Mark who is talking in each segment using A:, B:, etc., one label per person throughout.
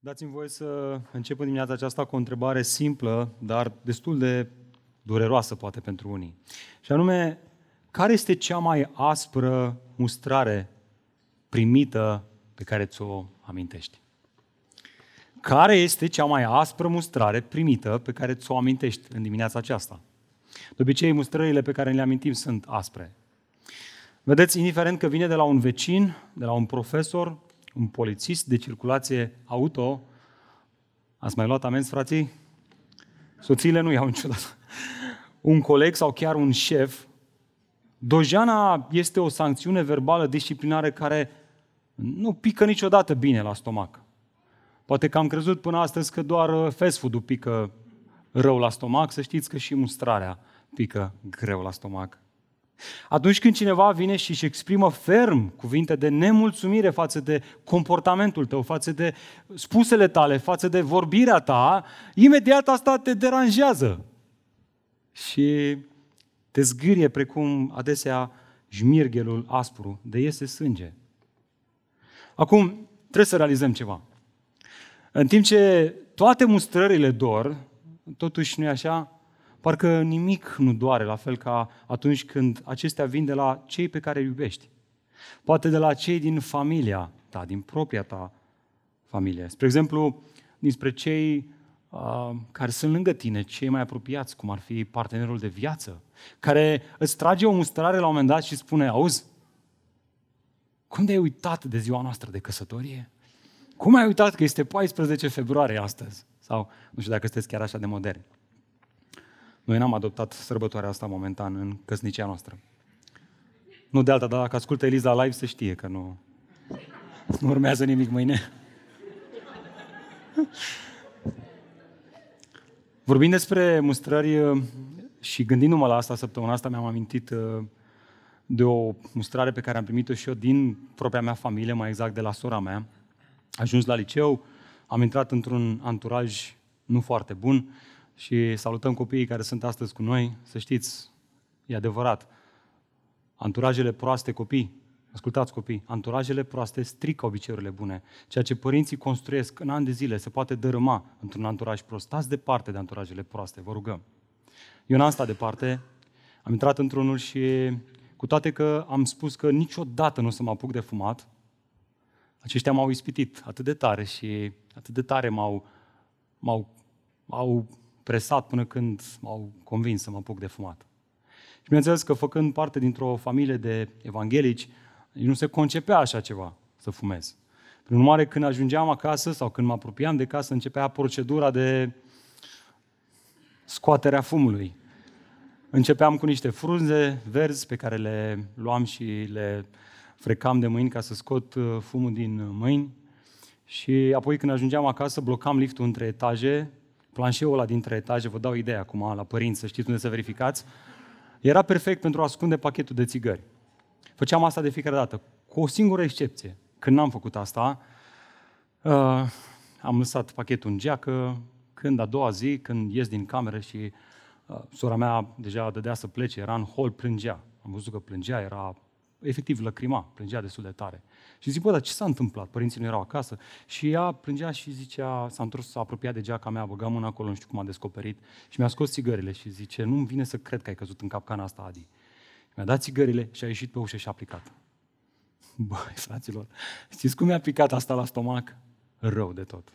A: Dați-mi voie să încep în dimineața aceasta cu o întrebare simplă, dar destul de dureroasă poate pentru unii. Și anume, care este cea mai aspră mustrare primită pe care ți-o amintești? Care este cea mai aspră mustrare primită pe care ți-o amintești în dimineața aceasta? De obicei, mustrările pe care le amintim sunt aspre. Vedeți, indiferent că vine de la un vecin, de la un profesor, un polițist de circulație auto, ați mai luat amenzi, frații? Soțiile nu iau niciodată. Un coleg sau chiar un șef, dojana este o sancțiune verbală disciplinară care nu pică niciodată bine la stomac. Poate că am crezut până astăzi că doar fast food-ul pică rău la stomac, să știți că și mustrarea pică greu la stomac. Atunci când cineva vine și își exprimă ferm cuvinte de nemulțumire față de comportamentul tău, față de spusele tale, față de vorbirea ta, imediat asta te deranjează și te zgârie precum adesea jmirghelul aspru, de iese sânge. Acum, trebuie să realizăm ceva. În timp ce toate mustrările dor, totuși nu e așa, Parcă nimic nu doare, la fel ca atunci când acestea vin de la cei pe care îi iubești. Poate de la cei din familia ta, din propria ta familie. Spre exemplu, dinspre cei uh, care sunt lângă tine, cei mai apropiați, cum ar fi partenerul de viață, care îți trage o mustrare la un moment dat și spune, auzi, cum de ai uitat de ziua noastră de căsătorie? Cum ai uitat că este 14 februarie astăzi? Sau, nu știu dacă sunteți chiar așa de moderni. Noi n-am adoptat sărbătoarea asta momentan în căsnicia noastră. Nu de alta, dar dacă ascultă Eliza live, să știe că nu, nu urmează nimic mâine. Vorbind despre mustrări uh, și gândindu-mă la asta săptămâna asta, mi-am amintit uh, de o mustrare pe care am primit-o și eu din propria mea familie, mai exact de la sora mea. Ajuns la liceu, am intrat într-un anturaj nu foarte bun și salutăm copiii care sunt astăzi cu noi. Să știți, e adevărat, anturajele proaste copii, ascultați copii, anturajele proaste strică obiceiurile bune. Ceea ce părinții construiesc în ani de zile se poate dărâma într-un anturaj prost. Stați departe de anturajele proaste, vă rugăm. Eu n-am stat departe, am intrat într-unul și cu toate că am spus că niciodată nu o să mă apuc de fumat, aceștia m-au ispitit atât de tare și atât de tare m-au, m-au, m-au presat până când m-au convins să mă apuc de fumat. Și bineînțeles că făcând parte dintr-o familie de evanghelici, nu se concepea așa ceva, să fumez. Prin urmare, când ajungeam acasă sau când mă apropiam de casă, începea procedura de scoaterea fumului. Începeam cu niște frunze verzi pe care le luam și le frecam de mâini ca să scot uh, fumul din mâini. Și apoi când ajungeam acasă, blocam liftul între etaje planșeul ăla dintre etaje, vă dau ideea acum la părinți, să știți unde să verificați, era perfect pentru a ascunde pachetul de țigări. Făceam asta de fiecare dată, cu o singură excepție. Când n-am făcut asta, uh, am lăsat pachetul în geacă, când a doua zi, când ies din cameră și uh, sora mea deja dădea să plece, era în hol, plângea. Am văzut că plângea, era efectiv lăcrima, plângea destul de tare. Și zic, bă, dar ce s-a întâmplat? Părinții nu erau acasă. Și ea plângea și zicea, s-a întors, s-a apropiat de geaca mea, băga mâna acolo, nu știu cum a descoperit. Și mi-a scos țigările și zice, nu-mi vine să cred că ai căzut în capcana asta, Adi. Mi-a dat țigările și a ieșit pe ușă și a aplicat. Băi, fraților, știți cum mi-a picat asta la stomac? Rău de tot.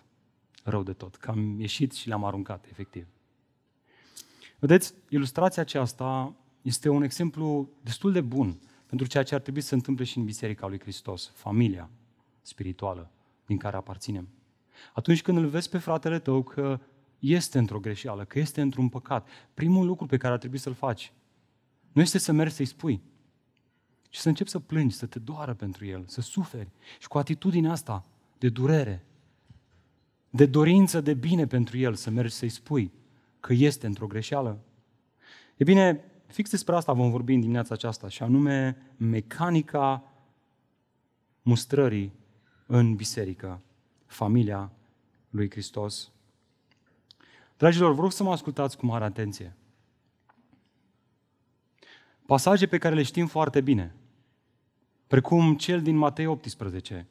A: Rău de tot. Că am ieșit și le-am aruncat, efectiv. Vedeți, ilustrația aceasta este un exemplu destul de bun pentru ceea ce ar trebui să se întâmple și în Biserica lui Hristos, familia spirituală din care aparținem. Atunci când îl vezi pe fratele tău că este într-o greșeală, că este într-un păcat, primul lucru pe care ar trebui să-l faci nu este să mergi să-i spui, ci să începi să plângi, să te doară pentru el, să suferi. Și cu atitudinea asta de durere, de dorință de bine pentru el, să mergi să-i spui că este într-o greșeală. E bine, Fix despre asta vom vorbi în dimineața aceasta, și anume mecanica mustrării în biserică, familia lui Hristos. Dragilor, vă rog să mă ascultați cu mare atenție. Pasaje pe care le știm foarte bine, precum cel din Matei 18,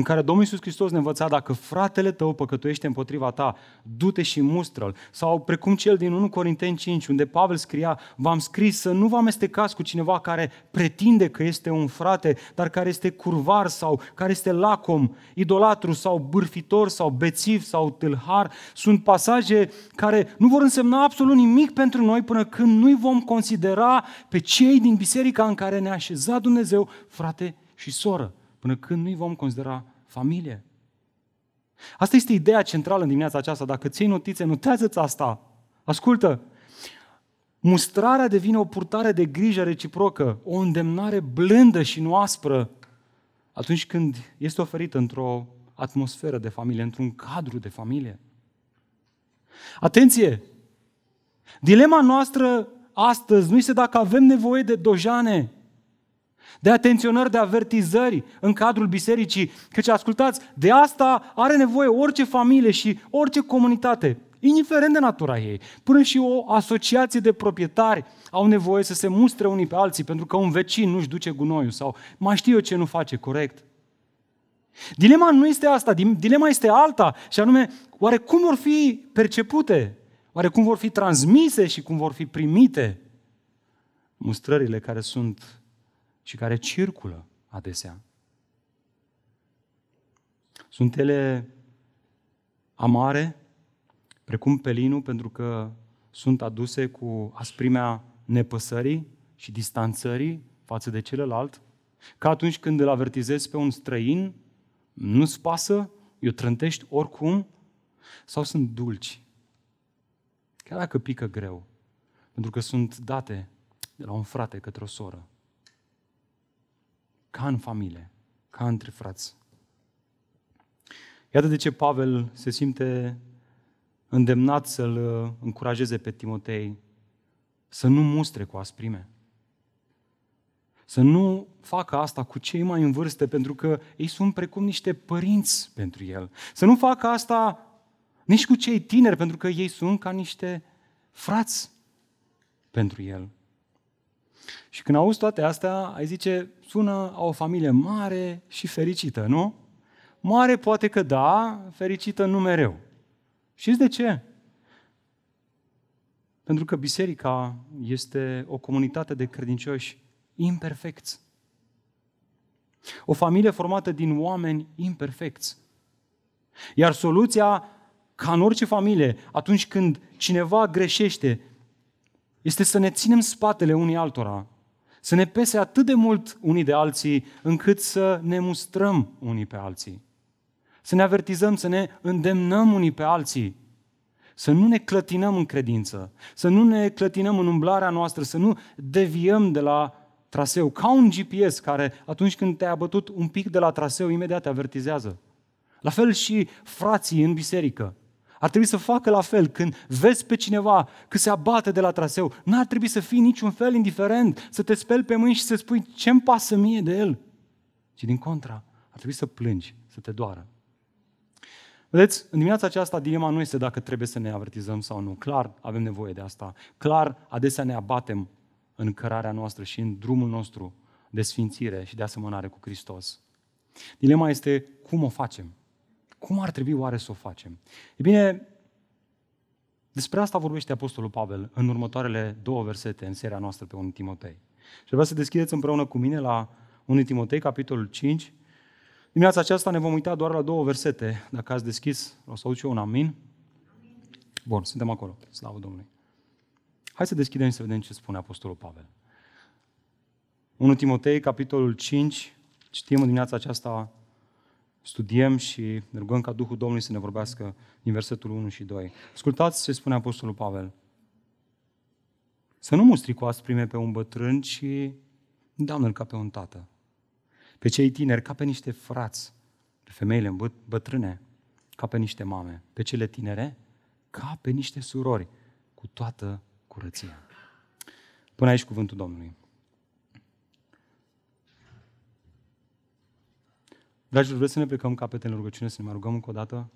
A: în care Domnul Iisus Hristos ne învăța dacă fratele tău păcătuiește împotriva ta, du-te și mustră-l. Sau precum cel din 1 Corinteni 5, unde Pavel scria, v-am scris să nu vă amestecați cu cineva care pretinde că este un frate, dar care este curvar sau care este lacom, idolatru sau bârfitor sau bețiv sau tâlhar. Sunt pasaje care nu vor însemna absolut nimic pentru noi până când nu-i vom considera pe cei din biserica în care ne-a așezat Dumnezeu, frate și soră până când nu-i vom considera familie. Asta este ideea centrală în dimineața aceasta. Dacă ții notițe, notează-ți asta. Ascultă, mustrarea devine o purtare de grijă reciprocă, o îndemnare blândă și nu aspră atunci când este oferită într-o atmosferă de familie, într-un cadru de familie. Atenție! Dilema noastră astăzi nu este dacă avem nevoie de dojane de atenționări, de avertizări în cadrul bisericii. Căci, ascultați, de asta are nevoie orice familie și orice comunitate, indiferent de natura ei. Până și o asociație de proprietari au nevoie să se mustre unii pe alții pentru că un vecin nu-și duce gunoiul sau mai știu eu ce nu face corect. Dilema nu este asta, dilema este alta și anume, oare cum vor fi percepute? Oare cum vor fi transmise și cum vor fi primite mustrările care sunt și care circulă adesea. Sunt ele amare, precum pelinul, pentru că sunt aduse cu asprimea nepăsării și distanțării față de celălalt, ca atunci când îl avertizezi pe un străin, nu-ți pasă, îi trântești oricum, sau sunt dulci, chiar dacă pică greu, pentru că sunt date de la un frate către o soră ca în familie, ca între frați. Iată de ce Pavel se simte îndemnat să-l uh, încurajeze pe Timotei să nu mustre cu asprime. Să nu facă asta cu cei mai în vârstă, pentru că ei sunt precum niște părinți pentru el. Să nu facă asta nici cu cei tineri, pentru că ei sunt ca niște frați pentru el. Și când auzi toate astea, ai zice, sună a o familie mare și fericită, nu? Mare poate că da, fericită nu mereu. Știți de ce? Pentru că biserica este o comunitate de credincioși imperfecți. O familie formată din oameni imperfecți. Iar soluția, ca în orice familie, atunci când cineva greșește, este să ne ținem spatele unii altora, să ne pese atât de mult unii de alții, încât să ne mustrăm unii pe alții. Să ne avertizăm, să ne îndemnăm unii pe alții. Să nu ne clătinăm în credință, să nu ne clătinăm în umblarea noastră, să nu deviem de la traseu, ca un GPS care atunci când te-ai abătut un pic de la traseu, imediat te avertizează. La fel și frații în biserică. Ar trebui să facă la fel când vezi pe cineva că se abate de la traseu. N-ar trebui să fii niciun fel indiferent, să te speli pe mâini și să spui ce-mi pasă mie de el. Ci din contra, ar trebui să plângi, să te doară. Vedeți, în dimineața aceasta dilema nu este dacă trebuie să ne avertizăm sau nu. Clar, avem nevoie de asta. Clar, adesea ne abatem în cărarea noastră și în drumul nostru de sfințire și de asemănare cu Hristos. Dilema este cum o facem. Cum ar trebui oare să o facem? E bine, despre asta vorbește Apostolul Pavel în următoarele două versete în seria noastră pe 1 Timotei. Și vreau să deschideți împreună cu mine la 1 Timotei, capitolul 5. Dimineața aceasta ne vom uita doar la două versete. Dacă ați deschis, o să aud și eu un amin. Bun, suntem acolo. Slavă Domnului. Hai să deschidem și să vedem ce spune Apostolul Pavel. 1 Timotei, capitolul 5. Citim în dimineața aceasta studiem și ne rugăm ca Duhul Domnului să ne vorbească din versetul 1 și 2. Ascultați ce spune Apostolul Pavel. Să nu mustri cu asprime pe un bătrân, ci îndeamnă-l ca pe un tată. Pe cei tineri ca pe niște frați, pe femeile bătrâne ca pe niște mame, pe cele tinere ca pe niște surori, cu toată curăția. Până aici cuvântul Domnului. Dragilor, vreți să ne plecăm capetele în rugăciune, să ne mai rugăm încă o dată?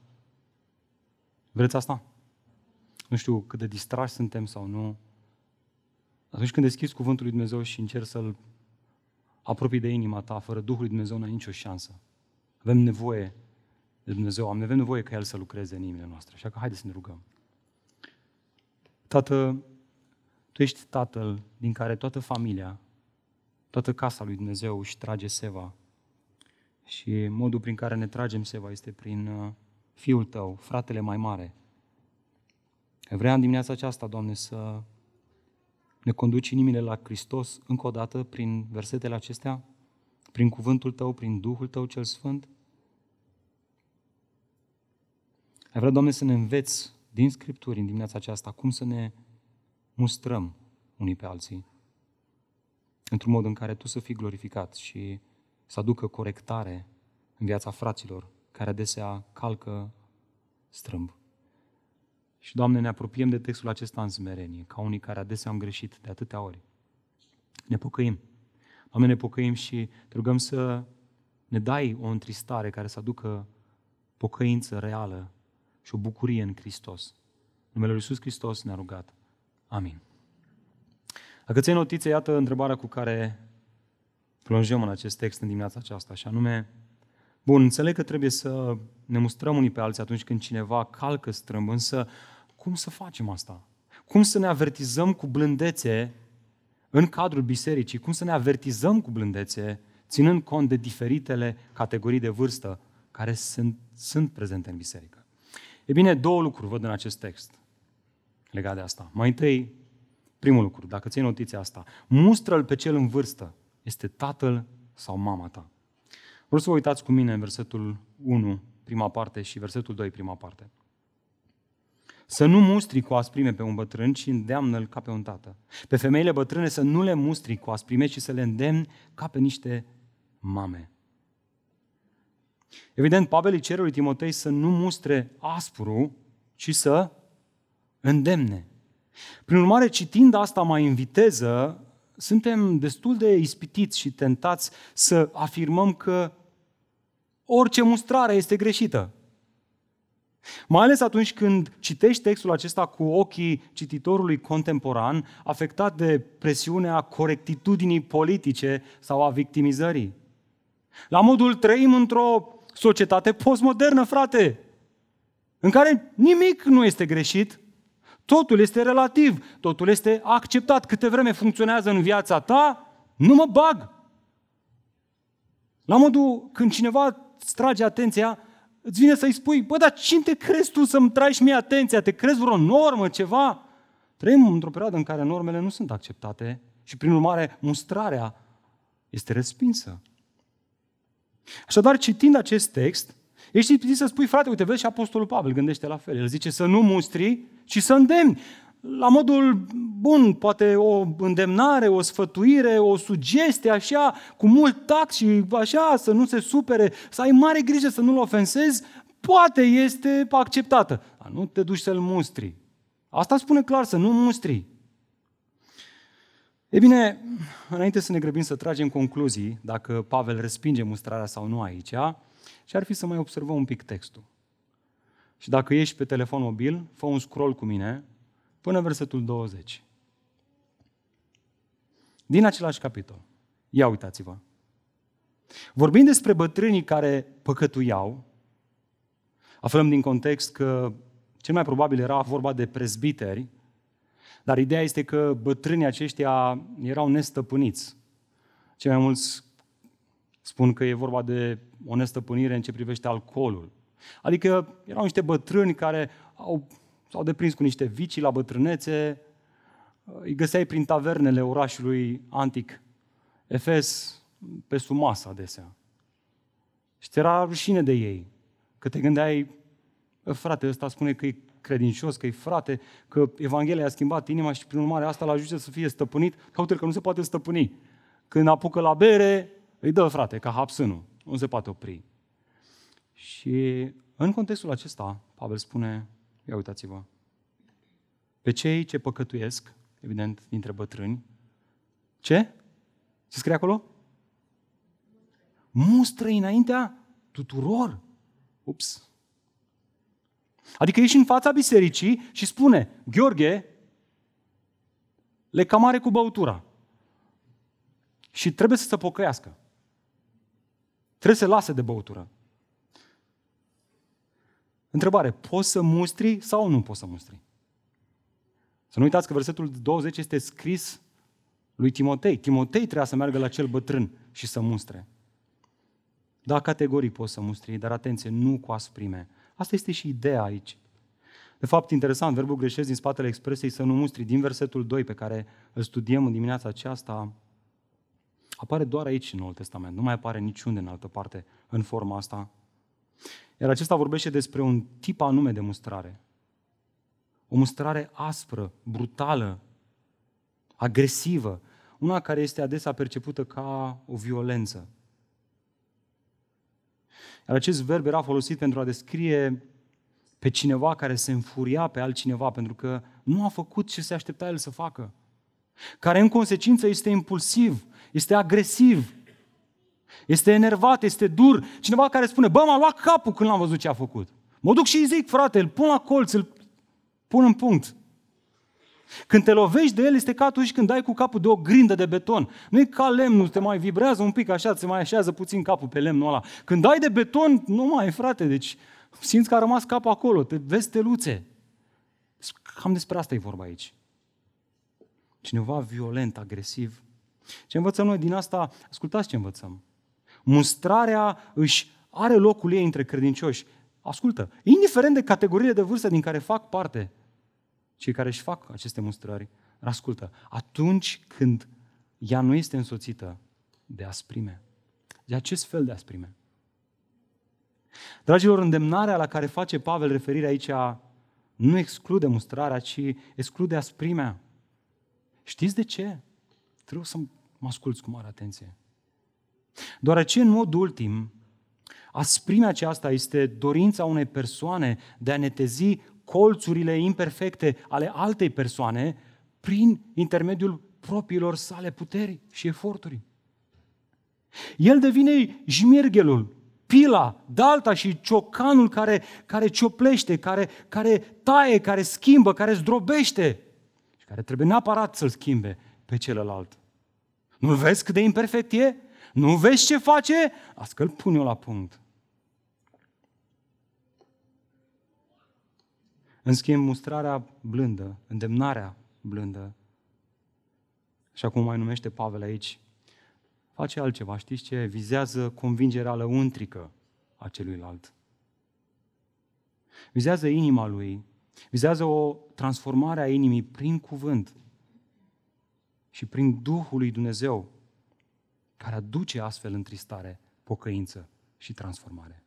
A: Vreți asta? Nu știu cât de distrași suntem sau nu. Atunci când deschizi cuvântul lui Dumnezeu și încerci să-l apropii de inima ta, fără Duhul lui Dumnezeu, n-ai nicio șansă. Avem nevoie de Dumnezeu, am avem nevoie ca El să lucreze în inimile noastre. Așa că haideți să ne rugăm. Tată, Tu ești Tatăl din care toată familia, toată casa lui Dumnezeu își trage seva. Și modul prin care ne tragem seva este prin uh, Fiul Tău, fratele mai mare. Vreau în dimineața aceasta, Doamne, să ne conduci inimile la Hristos încă o dată prin versetele acestea, prin cuvântul Tău, prin Duhul Tău cel Sfânt. Ai vrea, Doamne, să ne înveți din Scripturi în dimineața aceasta cum să ne mustrăm unii pe alții într-un mod în care Tu să fii glorificat și să aducă corectare în viața fraților care adesea calcă strâmb. Și, Doamne, ne apropiem de textul acesta în smerenie, ca unii care adesea am greșit de atâtea ori. Ne pocăim. Doamne, ne pocăim și te rugăm să ne dai o întristare care să aducă pocăință reală și o bucurie în Hristos. În numele Lui Iisus Hristos ne-a rugat. Amin. Dacă ți notițe, iată întrebarea cu care plonjăm în acest text în dimineața aceasta, și anume, bun, înțeleg că trebuie să ne mustrăm unii pe alții atunci când cineva calcă strâmb, însă cum să facem asta? Cum să ne avertizăm cu blândețe în cadrul bisericii? Cum să ne avertizăm cu blândețe, ținând cont de diferitele categorii de vârstă care sunt, sunt prezente în biserică? E bine, două lucruri văd în acest text legat de asta. Mai întâi, primul lucru, dacă ții notiția asta, mustră-l pe cel în vârstă. Este tatăl sau mama ta. Vreau să vă uitați cu mine în versetul 1, prima parte, și versetul 2, prima parte. Să nu mustri cu asprime pe un bătrân, ci îndeamnă-l ca pe un tată. Pe femeile bătrâne să nu le mustri cu asprime, ci să le îndemni ca pe niște mame. Evident, Pavel îi cere lui Timotei să nu mustre aspru, ci să îndemne. Prin urmare, citind asta mai în viteză, suntem destul de ispitiți și tentați să afirmăm că orice mustrare este greșită. Mai ales atunci când citești textul acesta cu ochii cititorului contemporan, afectat de presiunea corectitudinii politice sau a victimizării. La modul trăim într-o societate postmodernă, frate, în care nimic nu este greșit, totul este relativ, totul este acceptat. Câte vreme funcționează în viața ta, nu mă bag. La modul când cineva îți trage atenția, îți vine să-i spui, bă, dar cine te crezi tu să-mi tragi mie atenția? Te crezi vreo normă, ceva? Trăim într-o perioadă în care normele nu sunt acceptate și, prin urmare, mustrarea este respinsă. Așadar, citind acest text, ești ispitit să spui, frate, uite, vezi și Apostolul Pavel gândește la fel. El zice să nu mustri, ci să îndemni. La modul bun, poate o îndemnare, o sfătuire, o sugestie, așa, cu mult tact și așa, să nu se supere, să ai mare grijă să nu-l ofensezi, poate este acceptată. Dar nu te duci să-l mustri. Asta spune clar, să nu mustri. E bine, înainte să ne grăbim să tragem concluzii, dacă Pavel respinge mustrarea sau nu aici, și ar fi să mai observăm un pic textul. Și dacă ești pe telefon mobil, fă un scroll cu mine până versetul 20. Din același capitol. Ia uitați-vă. Vorbind despre bătrânii care păcătuiau, aflăm din context că cel mai probabil era vorba de prezbiteri, dar ideea este că bătrânii aceștia erau nestăpâniți. Cei mai mulți spun că e vorba de o nestăpânire în ce privește alcoolul. Adică erau niște bătrâni care au, s-au deprins cu niște vicii la bătrânețe, îi găseai prin tavernele orașului antic, Efes, pe sumasă adesea. Și ți era rușine de ei, că te gândeai, frate, ăsta spune că e credincios, că e frate, că Evanghelia a schimbat inima și prin urmare asta l ajută să fie stăpânit, caută că nu se poate stăpâni. Când apucă la bere, îi dă frate, ca hapsânul, nu se poate opri. Și în contextul acesta, Pavel spune, ia uitați-vă, pe cei ce păcătuiesc, evident, dintre bătrâni, ce? Ce scrie acolo? Mustră înaintea tuturor. Ups, Adică ești în fața bisericii și spune, Gheorghe, le camare cu băutura. Și trebuie să se pocăiască. Trebuie să lase de băutură. Întrebare, poți să mustri sau nu poți să mustri? Să nu uitați că versetul 20 este scris lui Timotei. Timotei trebuia să meargă la cel bătrân și să mustre. Da, categoric poți să mustri, dar atenție, nu cu asprime. Asta este și ideea aici. De fapt, interesant, verbul greșesc din spatele expresiei să nu mustri, din versetul 2 pe care îl studiem în dimineața aceasta, apare doar aici în Noul Testament, nu mai apare niciunde în altă parte în forma asta. Iar acesta vorbește despre un tip anume de mustrare. O mustrare aspră, brutală, agresivă, una care este adesea percepută ca o violență. Iar acest verb era folosit pentru a descrie pe cineva care se înfuria pe altcineva pentru că nu a făcut ce se aștepta el să facă. Care în consecință este impulsiv, este agresiv, este enervat, este dur. Cineva care spune, bă, m-a luat capul când l-am văzut ce a făcut. Mă duc și îi zic, frate, îl pun la colț, îl pun în punct. Când te lovești de el, este ca atunci când dai cu capul de o grindă de beton. Nu e ca lemnul, te mai vibrează un pic așa, se mai așează puțin capul pe lemnul ăla. Când dai de beton, nu mai, frate, deci simți că a rămas capul acolo, te vezi teluțe. Cam despre asta e vorba aici. Cineva violent, agresiv. Ce învățăm noi din asta? Ascultați ce învățăm. Mustrarea își are locul ei între credincioși. Ascultă, indiferent de categoriile de vârstă din care fac parte, cei care își fac aceste mustrări, ascultă, atunci când ea nu este însoțită de asprime, de acest fel de asprime. Dragilor, îndemnarea la care face Pavel referire aici nu exclude mustrarea, ci exclude asprimea. Știți de ce? Trebuie să mă asculți cu mare atenție. Deoarece, în mod ultim, asprimea aceasta este dorința unei persoane de a netezi colțurile imperfecte ale altei persoane prin intermediul propriilor sale puteri și eforturi. El devine jmirghelul, pila, dalta și ciocanul care, care cioplește, care, care taie, care schimbă, care zdrobește și care trebuie neapărat să-l schimbe pe celălalt. Nu vezi cât de imperfect e? Nu vezi ce face? Asta că îl pun eu la punct. În schimb, mustrarea blândă, îndemnarea blândă, așa cum mai numește Pavel aici, face altceva. Știți ce? Vizează convingerea lăuntrică a celuilalt. Vizează inima lui, vizează o transformare a inimii prin cuvânt și prin Duhul lui Dumnezeu, care aduce astfel întristare, pocăință și transformare.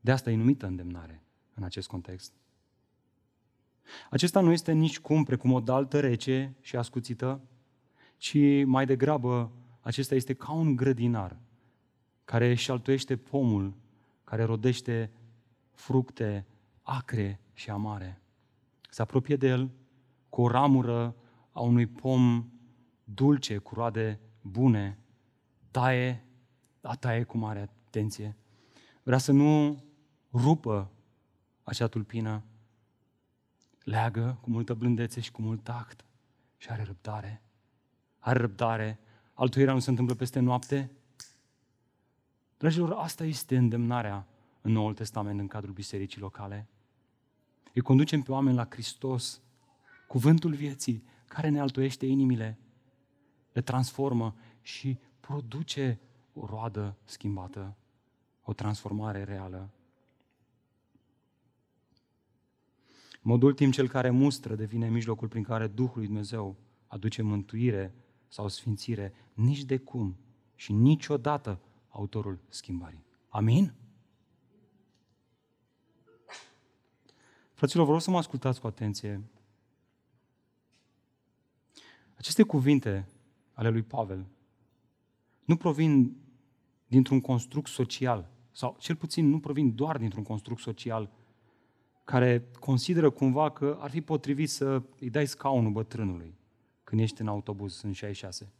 A: De asta e numită îndemnare în acest context. Acesta nu este nici cum precum o daltă rece și ascuțită, ci mai degrabă acesta este ca un grădinar care își șaltuiește pomul, care rodește fructe acre și amare. Se apropie de el cu o ramură a unui pom dulce, cu roade bune, taie, a taie cu mare atenție. Vrea să nu rupă acea tulpină, leagă cu multă blândețe și cu mult tact și are răbdare. Are răbdare. Altuirea nu se întâmplă peste noapte. Dragilor, asta este îndemnarea în Noul Testament în cadrul bisericii locale. Îi conducem pe oameni la Hristos, cuvântul vieții, care ne altoiește inimile, le transformă și produce o roadă schimbată, o transformare reală. În mod ultim, cel care mustră devine mijlocul prin care Duhul lui Dumnezeu aduce mântuire sau sfințire, nici de cum și niciodată autorul schimbării. Amin? Fraților, vreau să mă ascultați cu atenție. Aceste cuvinte ale lui Pavel nu provin dintr-un construct social, sau cel puțin nu provin doar dintr-un construct social care consideră cumva că ar fi potrivit să îi dai scaunul bătrânului când ești în autobuz în 66.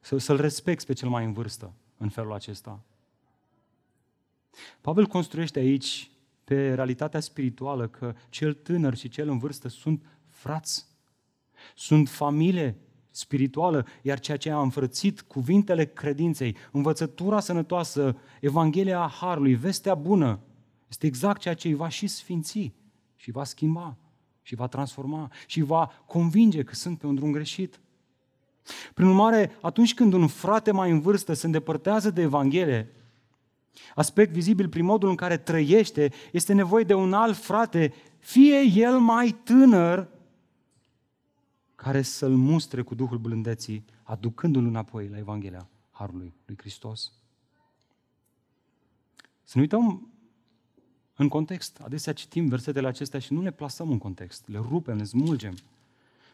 A: Să, să-l respecti pe cel mai în vârstă în felul acesta. Pavel construiește aici pe realitatea spirituală că cel tânăr și cel în vârstă sunt frați, sunt familie spirituală, iar ceea ce a înfrățit cuvintele credinței, învățătura sănătoasă, Evanghelia Harului, vestea bună, Este exact ceea ce îi va și sfinți și va schimba și va transforma și va convinge că sunt pe un drum greșit. Prin urmare, atunci când un frate mai în vârstă se îndepărtează de Evanghelie, aspect vizibil prin modul în care trăiește, este nevoie de un alt frate, fie el mai tânăr, care să-l mustre cu Duhul blândeții, aducându-l înapoi la Evanghelia Harului lui Hristos. Să nu uităm în context. Adesea citim versetele acestea și nu le plasăm în context. Le rupem, le smulgem.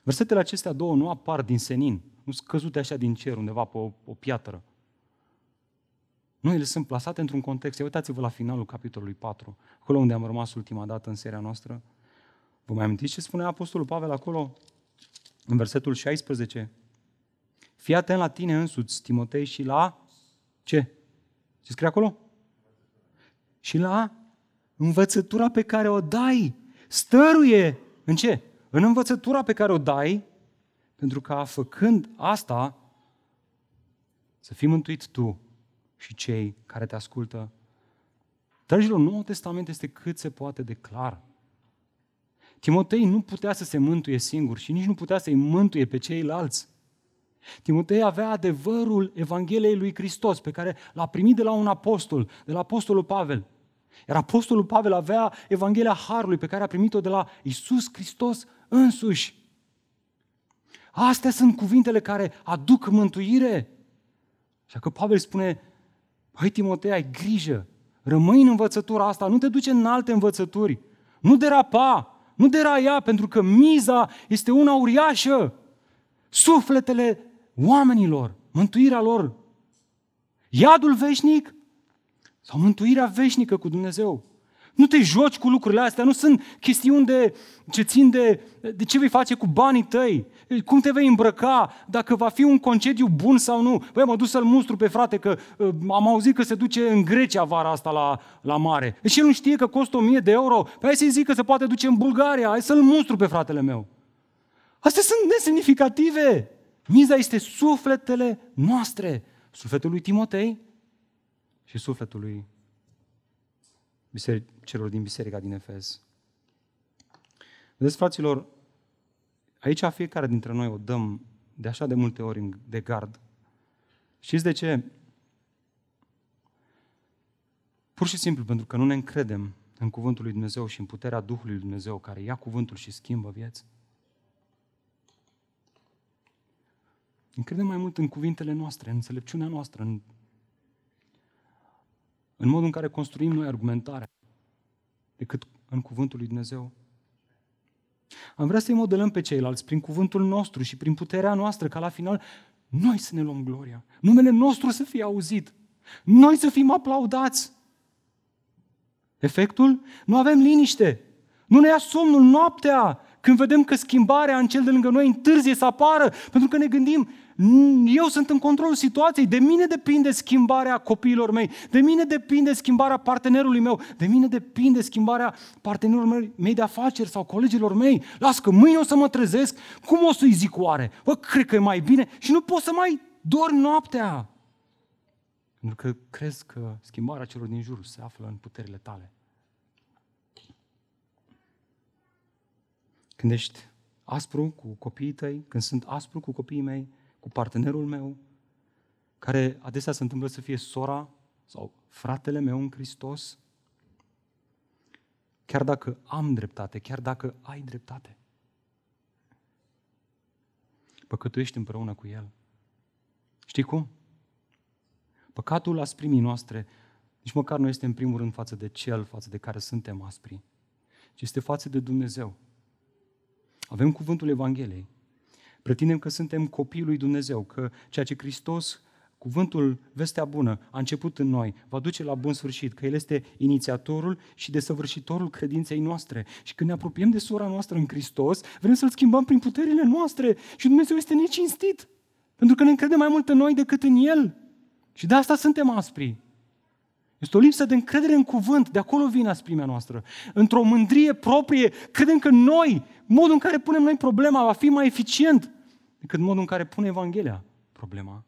A: Versetele acestea două nu apar din senin, nu sunt căzute așa din cer undeva pe o, o piatră. Nu, ele sunt plasate într-un context. Ia uitați-vă la finalul capitolului 4, acolo unde am rămas ultima dată în seria noastră. Vă mai amintiți ce spune Apostolul Pavel acolo? În versetul 16. Fii atent la tine însuți, Timotei, și la ce? Ce scrie acolo? Și la învățătura pe care o dai. Stăruie în ce? În învățătura pe care o dai, pentru ca făcând asta, să fii mântuit tu și cei care te ascultă. Dragilor, Noul Testament este cât se poate de clar. Timotei nu putea să se mântuie singur și nici nu putea să-i mântuie pe ceilalți. Timotei avea adevărul Evangheliei lui Hristos, pe care l-a primit de la un apostol, de la apostolul Pavel. Iar apostolul Pavel avea Evanghelia Harului, pe care a primit-o de la Isus Hristos însuși. Astea sunt cuvintele care aduc mântuire. Așa că Pavel spune, Păi Timotei, ai grijă, rămâi în învățătura asta, nu te duce în alte învățături, nu derapa, nu deraia, pentru că miza este una uriașă. Sufletele oamenilor, mântuirea lor, iadul veșnic sau mântuirea veșnică cu Dumnezeu. Nu te joci cu lucrurile astea, nu sunt chestiuni de, ce țin de, de ce vei face cu banii tăi, cum te vei îmbrăca, dacă va fi un concediu bun sau nu. Băi, mă duc să-l mustru pe frate, că uh, am auzit că se duce în Grecia vara asta la, la mare. Și el nu știe că costă 1000 de euro. Păi hai să-i zic că se poate duce în Bulgaria, hai să-l mustru pe fratele meu. Astea sunt nesemnificative. Miza este sufletele noastre. Sufletul lui Timotei și sufletul lui celor din biserica din Efez. Vedeți, fraților, aici fiecare dintre noi o dăm de așa de multe ori de gard. Știți de ce? Pur și simplu pentru că nu ne încredem în cuvântul lui Dumnezeu și în puterea Duhului lui Dumnezeu care ia cuvântul și schimbă vieți. Încredem mai mult în cuvintele noastre, în înțelepciunea noastră, în în modul în care construim noi argumentarea, decât în cuvântul lui Dumnezeu. Am vrea să-i modelăm pe ceilalți prin cuvântul nostru și prin puterea noastră, ca la final noi să ne luăm gloria, numele nostru să fie auzit, noi să fim aplaudați. Efectul? Nu avem liniște, nu ne ia somnul noaptea când vedem că schimbarea în cel de lângă noi întârzie să apară, pentru că ne gândim, eu sunt în controlul situației, de mine depinde schimbarea copiilor mei, de mine depinde schimbarea partenerului meu, de mine depinde schimbarea partenerilor mei de afaceri sau colegilor mei. Las că mâine o să mă trezesc, cum o să-i zic oare? Bă, cred că e mai bine și nu pot să mai dorm noaptea. Pentru că crezi că schimbarea celor din jur se află în puterile tale. Când ești aspru cu copiii tăi, când sunt aspru cu copiii mei, cu partenerul meu, care adesea se întâmplă să fie sora sau fratele meu în Hristos, chiar dacă am dreptate, chiar dacă ai dreptate. Păcătuiești împreună cu El. Știi cum? Păcatul asprimii noastre nici măcar nu este în primul rând față de Cel față de care suntem aspri, ci este față de Dumnezeu. Avem cuvântul Evangheliei. Pretindem că suntem copiii lui Dumnezeu, că ceea ce Hristos, cuvântul, vestea bună, a început în noi, va duce la bun sfârșit, că El este inițiatorul și desăvârșitorul credinței noastre. Și când ne apropiem de sora noastră în Hristos, vrem să-L schimbăm prin puterile noastre. Și Dumnezeu este necinstit, pentru că ne încredem mai mult în noi decât în El. Și de asta suntem aspri. Este o lipsă de încredere în cuvânt, de acolo vine asprimea noastră. Într-o mândrie proprie, credem că noi, modul în care punem noi problema, va fi mai eficient decât modul în care pune Evanghelia problema.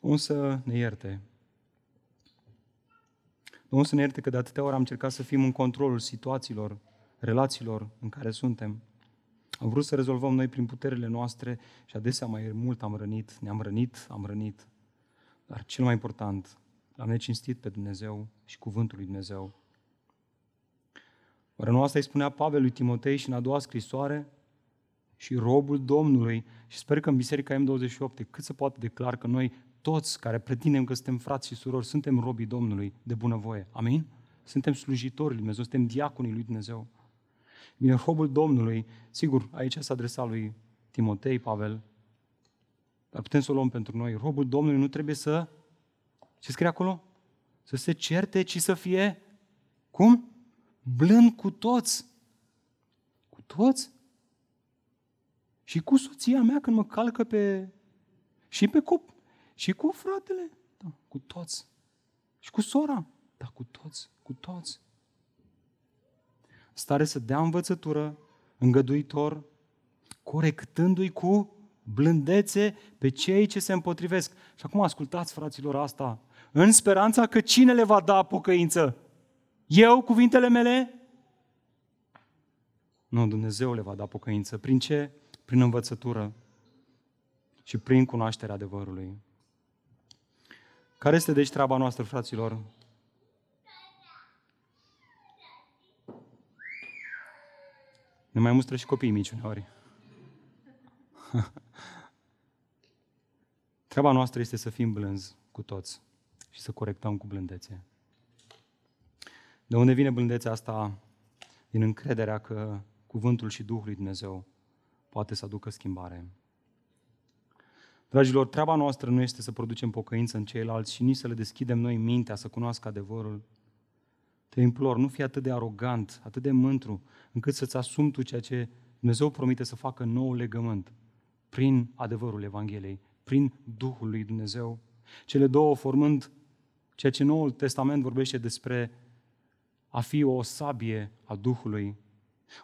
A: O să ne ierte. Domnul să ne ierte că de atâtea ori am încercat să fim în controlul situațiilor, relațiilor în care suntem. Am vrut să rezolvăm noi prin puterile noastre și adesea mai mult am rănit, ne-am rănit, am rănit. Dar cel mai important, l-am necinstit pe Dumnezeu și cuvântul lui Dumnezeu. Oare nu asta îi spunea Pavel lui Timotei și în a doua scrisoare? Și robul Domnului, și sper că în Biserica M28 cât se poate declar că noi toți care pretindem că suntem frați și surori, suntem robii Domnului de bunăvoie. Amin? Suntem slujitori lui Dumnezeu, suntem diaconii lui Dumnezeu. Bine, robul Domnului, sigur, aici s-a adresat lui Timotei, Pavel, dar putem să o luăm pentru noi. Robul Domnului nu trebuie să, ce scrie acolo? Să se certe, ci să fie, cum? Blând cu toți. Cu toți? Și cu soția mea când mă calcă pe... Și pe cop. Și cu fratele. Da, cu toți. Și cu sora. Da, cu toți. Cu toți. Stare să dea învățătură, îngăduitor, corectându-i cu blândețe pe cei ce se împotrivesc. Și acum ascultați, fraților, asta, în speranța că cine le va da pocăință? Eu, cuvintele mele? Nu, Dumnezeu le va da pocăință. Prin ce? Prin învățătură și prin cunoașterea adevărului. Care este deci treaba noastră, fraților? Ne mai mustră și copiii mici uneori. Treaba noastră este să fim blânzi cu toți și să corectăm cu blândețe. De unde vine blândețea asta? Din încrederea că cuvântul și Duhul lui Dumnezeu poate să aducă schimbare. Dragilor, treaba noastră nu este să producem pocăință în ceilalți și nici să le deschidem noi mintea să cunoască adevărul. Te implor, nu fi atât de arogant, atât de mântru, încât să-ți asumi tu ceea ce Dumnezeu promite să facă nou legământ prin adevărul Evangheliei, prin Duhul lui Dumnezeu. Cele două formând ceea ce Noul Testament vorbește despre a fi o sabie a Duhului.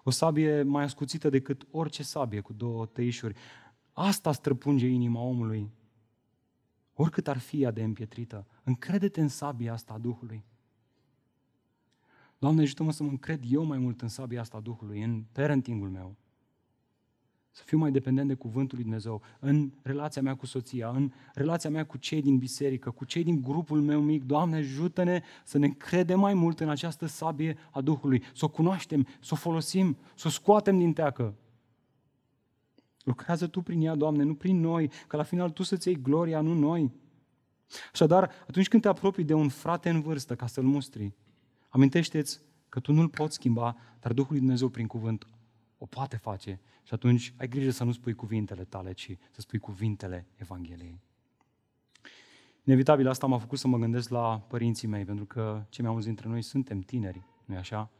A: O sabie mai ascuțită decât orice sabie cu două tăișuri. Asta străpunge inima omului. Oricât ar fi ea de împietrită, încrede-te în sabia asta a Duhului. Doamne, ajută-mă să mă încred eu mai mult în sabia asta a Duhului, în parentingul meu. Să fiu mai dependent de cuvântul lui Dumnezeu în relația mea cu soția, în relația mea cu cei din biserică, cu cei din grupul meu mic. Doamne, ajută-ne să ne credem mai mult în această sabie a Duhului, să o cunoaștem, să o folosim, să o scoatem din teacă. Lucrează Tu prin ea, Doamne, nu prin noi, că la final Tu să-ți iei gloria, nu noi. Așadar, atunci când te apropii de un frate în vârstă ca să-l mustri, amintește-ți că tu nu-l poți schimba, dar Duhul lui Dumnezeu prin cuvânt o poate face. Și atunci ai grijă să nu spui cuvintele tale, ci să spui cuvintele Evangheliei. Inevitabil asta m-a făcut să mă gândesc la părinții mei, pentru că cei mai mulți dintre noi suntem tineri, nu-i așa?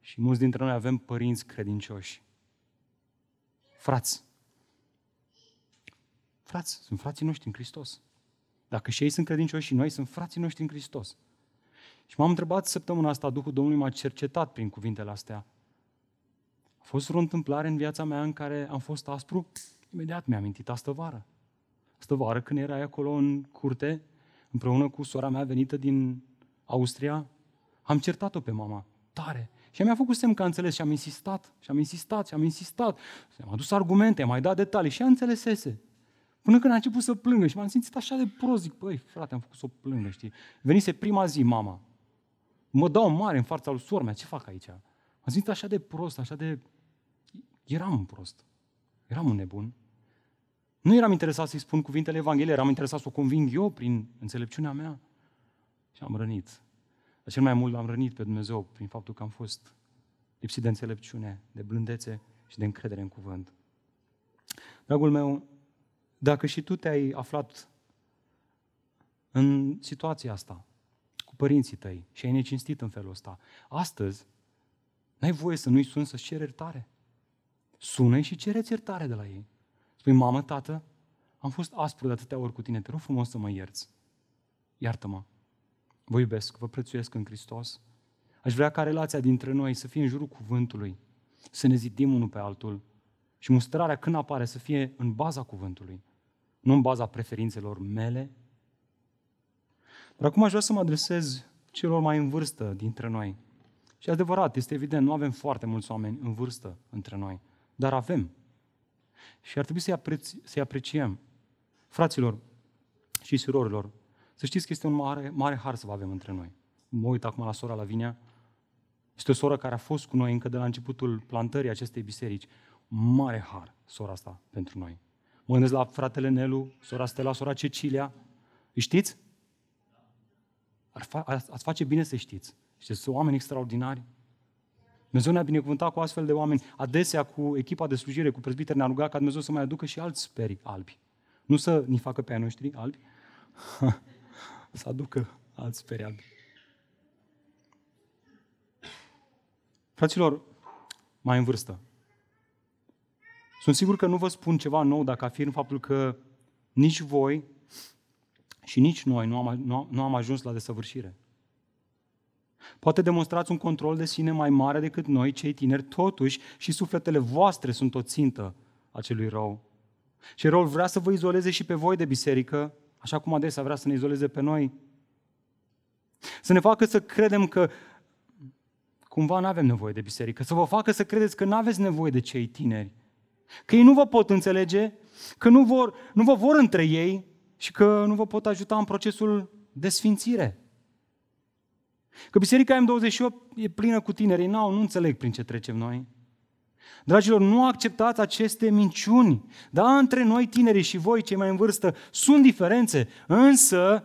A: Și mulți dintre noi avem părinți credincioși. Frați. Frați, sunt frații noștri în Hristos. Dacă și ei sunt credincioși și noi sunt frații noștri în Hristos. Și m-am întrebat săptămâna asta, Duhul Domnului m-a cercetat prin cuvintele astea. A fost vreo întâmplare în viața mea în care am fost aspru? Imediat mi-am amintit astă vară. Astă vară când erai acolo în curte, împreună cu sora mea venită din Austria, am certat-o pe mama, tare. Și mi-a făcut semn că a înțeles și am insistat, și am insistat, și am insistat. Am adus argumente, am mai dat detalii și ea înțelesese. Până când a început să plângă și m-am simțit așa de prost, zic, băi, frate, am făcut să o plângă, știi? Venise prima zi mama. Mă dau mare în fața lui sora mea, ce fac aici? Am simțit așa de prost, așa de... Eram un prost. Eram un nebun. Nu eram interesat să-i spun cuvintele Evangheliei, eram interesat să o conving eu prin înțelepciunea mea. Și am rănit. Dar cel mai mult am rănit pe Dumnezeu prin faptul că am fost lipsit de înțelepciune, de blândețe și de încredere în cuvânt. Dragul meu, dacă și tu te-ai aflat în situația asta, cu părinții tăi și ai necinstit în felul ăsta, astăzi N-ai voie să nu-i suni să-ți ceri iertare. Sună și cereți iertare de la ei. Spui, mamă, tată, am fost aspru de atâtea ori cu tine, te rog frumos să mă ierți. Iartă-mă. Vă iubesc, vă prețuiesc în Hristos. Aș vrea ca relația dintre noi să fie în jurul cuvântului, să ne zidim unul pe altul și mustrarea când apare să fie în baza cuvântului, nu în baza preferințelor mele. Dar acum aș vrea să mă adresez celor mai în vârstă dintre noi. Și adevărat, este evident, nu avem foarte mulți oameni în vârstă între noi, dar avem. Și ar trebui să-i, apreci- să apreciem. Fraților și surorilor, să știți că este un mare, mare har să vă avem între noi. Mă uit acum la sora Lavinia. Este o soră care a fost cu noi încă de la începutul plantării acestei biserici. Mare har, sora asta, pentru noi. Mă gândesc la fratele Nelu, sora Stella, sora Cecilia. Îi știți? Ar fa- ați face bine să știți. Și sunt oameni extraordinari. Dumnezeu ne-a binecuvântat cu astfel de oameni. Adesea cu echipa de slujire, cu prezbiteri, ne-a rugat ca Dumnezeu să mai aducă și alți speri albi. Nu să ni facă pe ai noștri albi, să aducă alți speri albi. Fraților, mai în vârstă. Sunt sigur că nu vă spun ceva nou dacă afirm faptul că nici voi și nici noi nu am, nu, nu am ajuns la desăvârșire. Poate demonstrați un control de sine mai mare decât noi, cei tineri, totuși și sufletele voastre sunt o țintă a celui rău. Și răul vrea să vă izoleze și pe voi de biserică, așa cum adesea vrea să ne izoleze pe noi. Să ne facă să credem că cumva nu avem nevoie de biserică, să vă facă să credeți că nu aveți nevoie de cei tineri, că ei nu vă pot înțelege, că nu, vor, nu vă vor între ei și că nu vă pot ajuta în procesul de sfințire. Că Biserica M28 e plină cu tineri, nu, nu înțeleg prin ce trecem noi. Dragilor, nu acceptați aceste minciuni. Da, între noi tinerii și voi, cei mai în vârstă, sunt diferențe, însă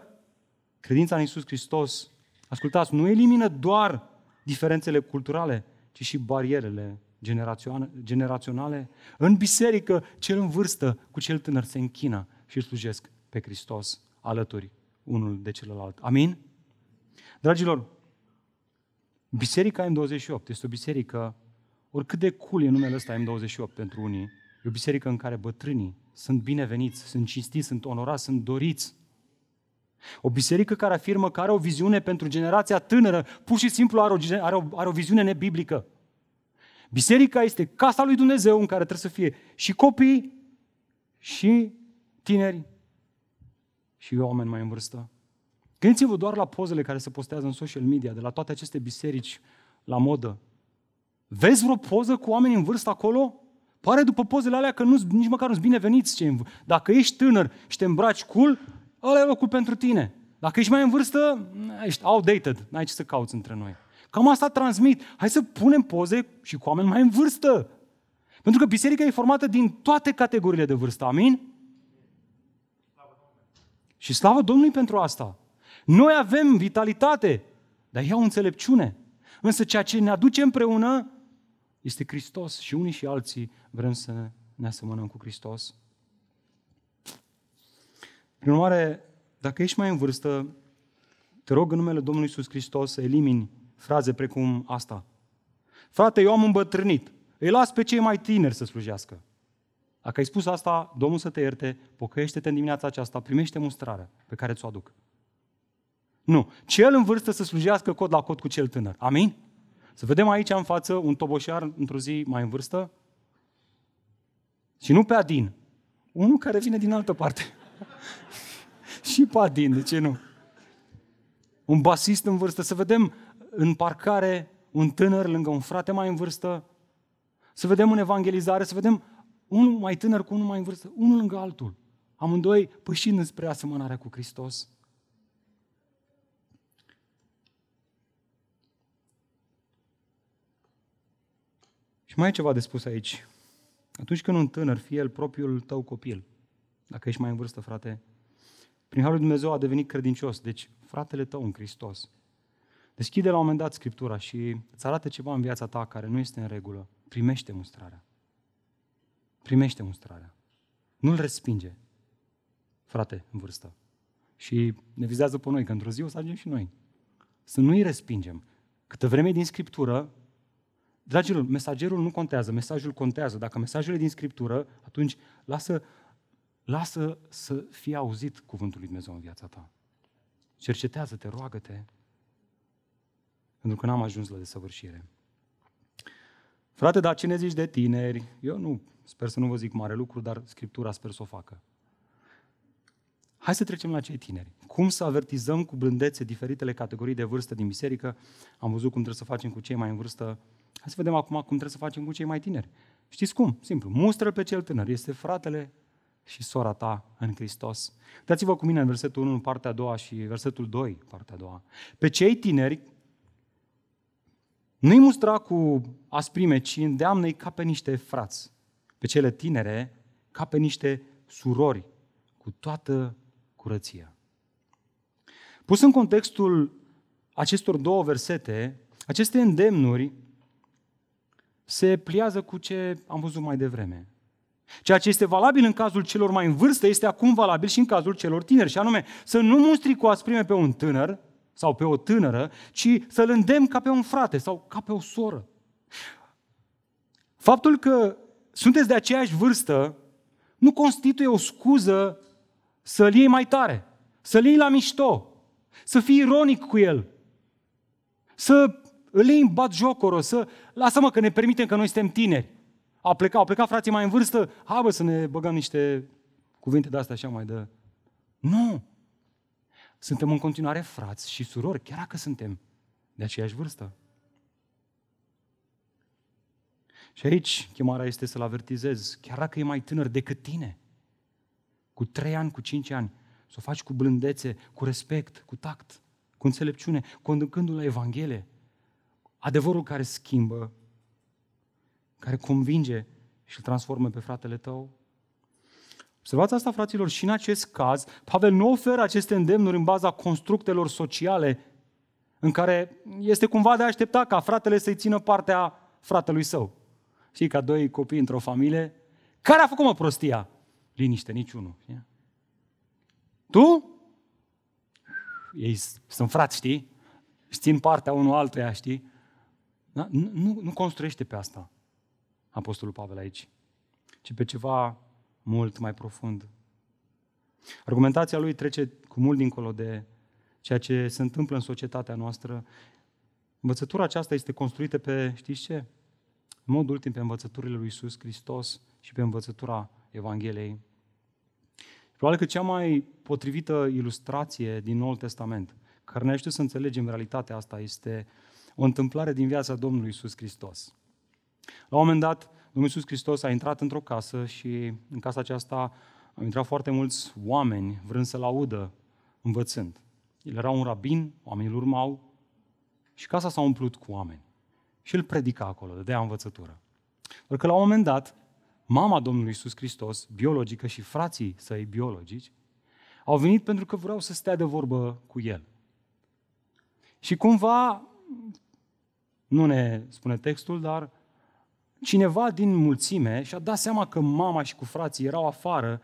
A: credința în Iisus Hristos, ascultați, nu elimină doar diferențele culturale, ci și barierele generaționale. În biserică, cel în vârstă cu cel tânăr se închină și îl slujesc pe Hristos alături unul de celălalt. Amin? Dragilor, Biserica M28 este o biserică, oricât de cool e numele ăsta M28 pentru unii, e o biserică în care bătrânii sunt bineveniți, sunt cinstiți, sunt onorați, sunt doriți. O biserică care afirmă că are o viziune pentru generația tânără, pur și simplu are o, are o, are o viziune nebiblică. Biserica este casa lui Dumnezeu în care trebuie să fie și copii, și tineri, și oameni mai în vârstă. Gândiți-vă doar la pozele care se postează în social media, de la toate aceste biserici la modă. Vezi vreo poză cu oameni în vârstă acolo? Pare după pozele alea că nu, nici măcar nu-s bineveniți. Ce Dacă ești tânăr și te îmbraci cool, ăla e locul pentru tine. Dacă ești mai în vârstă, ești outdated, n-ai ce să cauți între noi. Cam asta transmit. Hai să punem poze și cu oameni mai în vârstă. Pentru că biserica e formată din toate categoriile de vârstă. Amin? Și slavă Domnului pentru asta. Noi avem vitalitate, dar ei au înțelepciune. Însă ceea ce ne aduce împreună este Hristos și unii și alții vrem să ne asemănăm cu Hristos. Prin urmare, dacă ești mai în vârstă, te rog în numele Domnului Iisus Hristos să elimini fraze precum asta. Frate, eu am îmbătrânit. Îi las pe cei mai tineri să slujească. Dacă ai spus asta, Domnul să te ierte, pocăiește-te în dimineața aceasta, primește mustrarea pe care ți-o aduc. Nu. Cel în vârstă să slujească cod la cod cu cel tânăr. Amin? Să vedem aici în față un toboșar într-o zi mai în vârstă și nu pe Adin. Unul care vine din altă parte. și pe Adin, de ce nu? Un basist în vârstă, să vedem în parcare un tânăr lângă un frate mai în vârstă, să vedem în evangelizare, să vedem unul mai tânăr cu unul mai în vârstă, unul lângă altul. Amândoi pășind spre asemănarea cu Hristos. Și mai e ceva de spus aici. Atunci când un tânăr, fie el propriul tău copil, dacă ești mai în vârstă, frate, prin Harul Dumnezeu a devenit credincios, deci fratele tău în Hristos. Deschide la un moment dat Scriptura și îți arată ceva în viața ta care nu este în regulă. Primește mustrarea. Primește mustrarea. Nu-l respinge, frate, în vârstă. Și ne vizează pe noi, că într-o zi o să ajungem și noi. Să nu-i respingem. Câtă vreme din Scriptură Dragilor, mesagerul nu contează, mesajul contează. Dacă mesajul e din Scriptură, atunci lasă, lasă să fie auzit cuvântul lui Dumnezeu în viața ta. Cercetează-te, roagă-te, pentru că n-am ajuns la desăvârșire. Frate, dar ce ne zici de tineri? Eu nu, sper să nu vă zic mare lucru, dar Scriptura sper să o facă. Hai să trecem la cei tineri. cum să avertizăm cu blândețe diferitele categorii de vârstă din biserică. Am văzut cum trebuie să facem cu cei mai în vârstă. Hai să vedem acum cum trebuie să facem cu cei mai tineri. Știți cum? Simplu. Mustră pe cel tânăr. Este fratele și sora ta în Hristos. Dați-vă cu mine în versetul 1, partea a doua și versetul 2, partea a doua. Pe cei tineri nu-i mustra cu asprime, ci îndeamnă-i ca pe niște frați. Pe cele tinere, ca pe niște surori, cu toată curăția. Pus în contextul acestor două versete, aceste îndemnuri se pliază cu ce am văzut mai devreme. Ceea ce este valabil în cazul celor mai în vârstă este acum valabil și în cazul celor tineri, și anume să nu mustri cu asprime pe un tânăr sau pe o tânără, ci să-l îndemn ca pe un frate sau ca pe o soră. Faptul că sunteți de aceeași vârstă nu constituie o scuză să-l iei mai tare, să-l iei la mișto, să fii ironic cu el, să îl iei în bat jocoro, să lasă-mă că ne permitem că noi suntem tineri. Au plecat, au plecat frații mai în vârstă, hai bă să ne băgăm niște cuvinte de astea așa mai de... Nu! Suntem în continuare frați și surori, chiar dacă suntem de aceeași vârstă. Și aici chemarea este să-l avertizezi, chiar dacă e mai tânăr decât tine, cu trei ani, cu cinci ani, să o faci cu blândețe, cu respect, cu tact, cu înțelepciune, conducându-l la Evanghelie. Adevărul care schimbă, care convinge și îl transformă pe fratele tău. Observați asta, fraților, și în acest caz, Pavel nu oferă aceste îndemnuri în baza constructelor sociale în care este cumva de a aștepta ca fratele să-i țină partea fratelui său. Știi, ca doi copii într-o familie, care a făcut mă prostia? Liniște, niciunul. Știi? Tu? Ei sunt frați, știi? Știi în partea unul altuia, știi? Da? Nu, nu, nu construiește pe asta Apostolul Pavel aici, ci pe ceva mult mai profund. Argumentația lui trece cu mult dincolo de ceea ce se întâmplă în societatea noastră. Învățătura aceasta este construită pe, știți ce? În mod ultim pe învățăturile lui Isus Hristos și pe învățătura Evangheliei. Probabil că cea mai potrivită ilustrație din Noul Testament, care ne să înțelegem realitatea asta, este o întâmplare din viața Domnului Isus Hristos. La un moment dat, Domnul Iisus Hristos a intrat într-o casă și în casa aceasta au intrat foarte mulți oameni vrând să-L audă învățând. El era un rabin, oamenii îl urmau și casa s-a umplut cu oameni. Și el predica acolo, dădea învățătură. Doar că la un moment dat, mama Domnului Iisus Hristos, biologică și frații săi biologici, au venit pentru că vreau să stea de vorbă cu el. Și cumva, nu ne spune textul, dar cineva din mulțime și-a dat seama că mama și cu frații erau afară,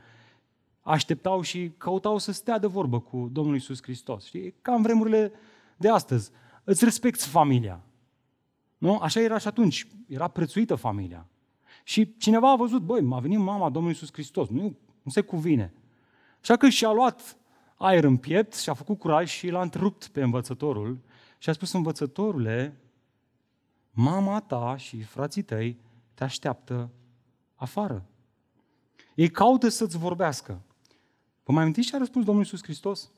A: așteptau și căutau să stea de vorbă cu Domnul Isus Hristos. Știi? Ca în vremurile de astăzi. Îți respecti familia. Nu? Așa era și atunci. Era prețuită familia. Și cineva a văzut, băi, m-a venit mama Domnului Isus Hristos. Nu, nu se cuvine. Așa că și-a luat aer în piept și a făcut curaj și l-a întrerupt pe învățătorul și a spus, învățătorule, mama ta și frații tăi te așteaptă afară. Ei caută să-ți vorbească. Vă mai amintiți ce a răspuns Domnul Iisus Hristos?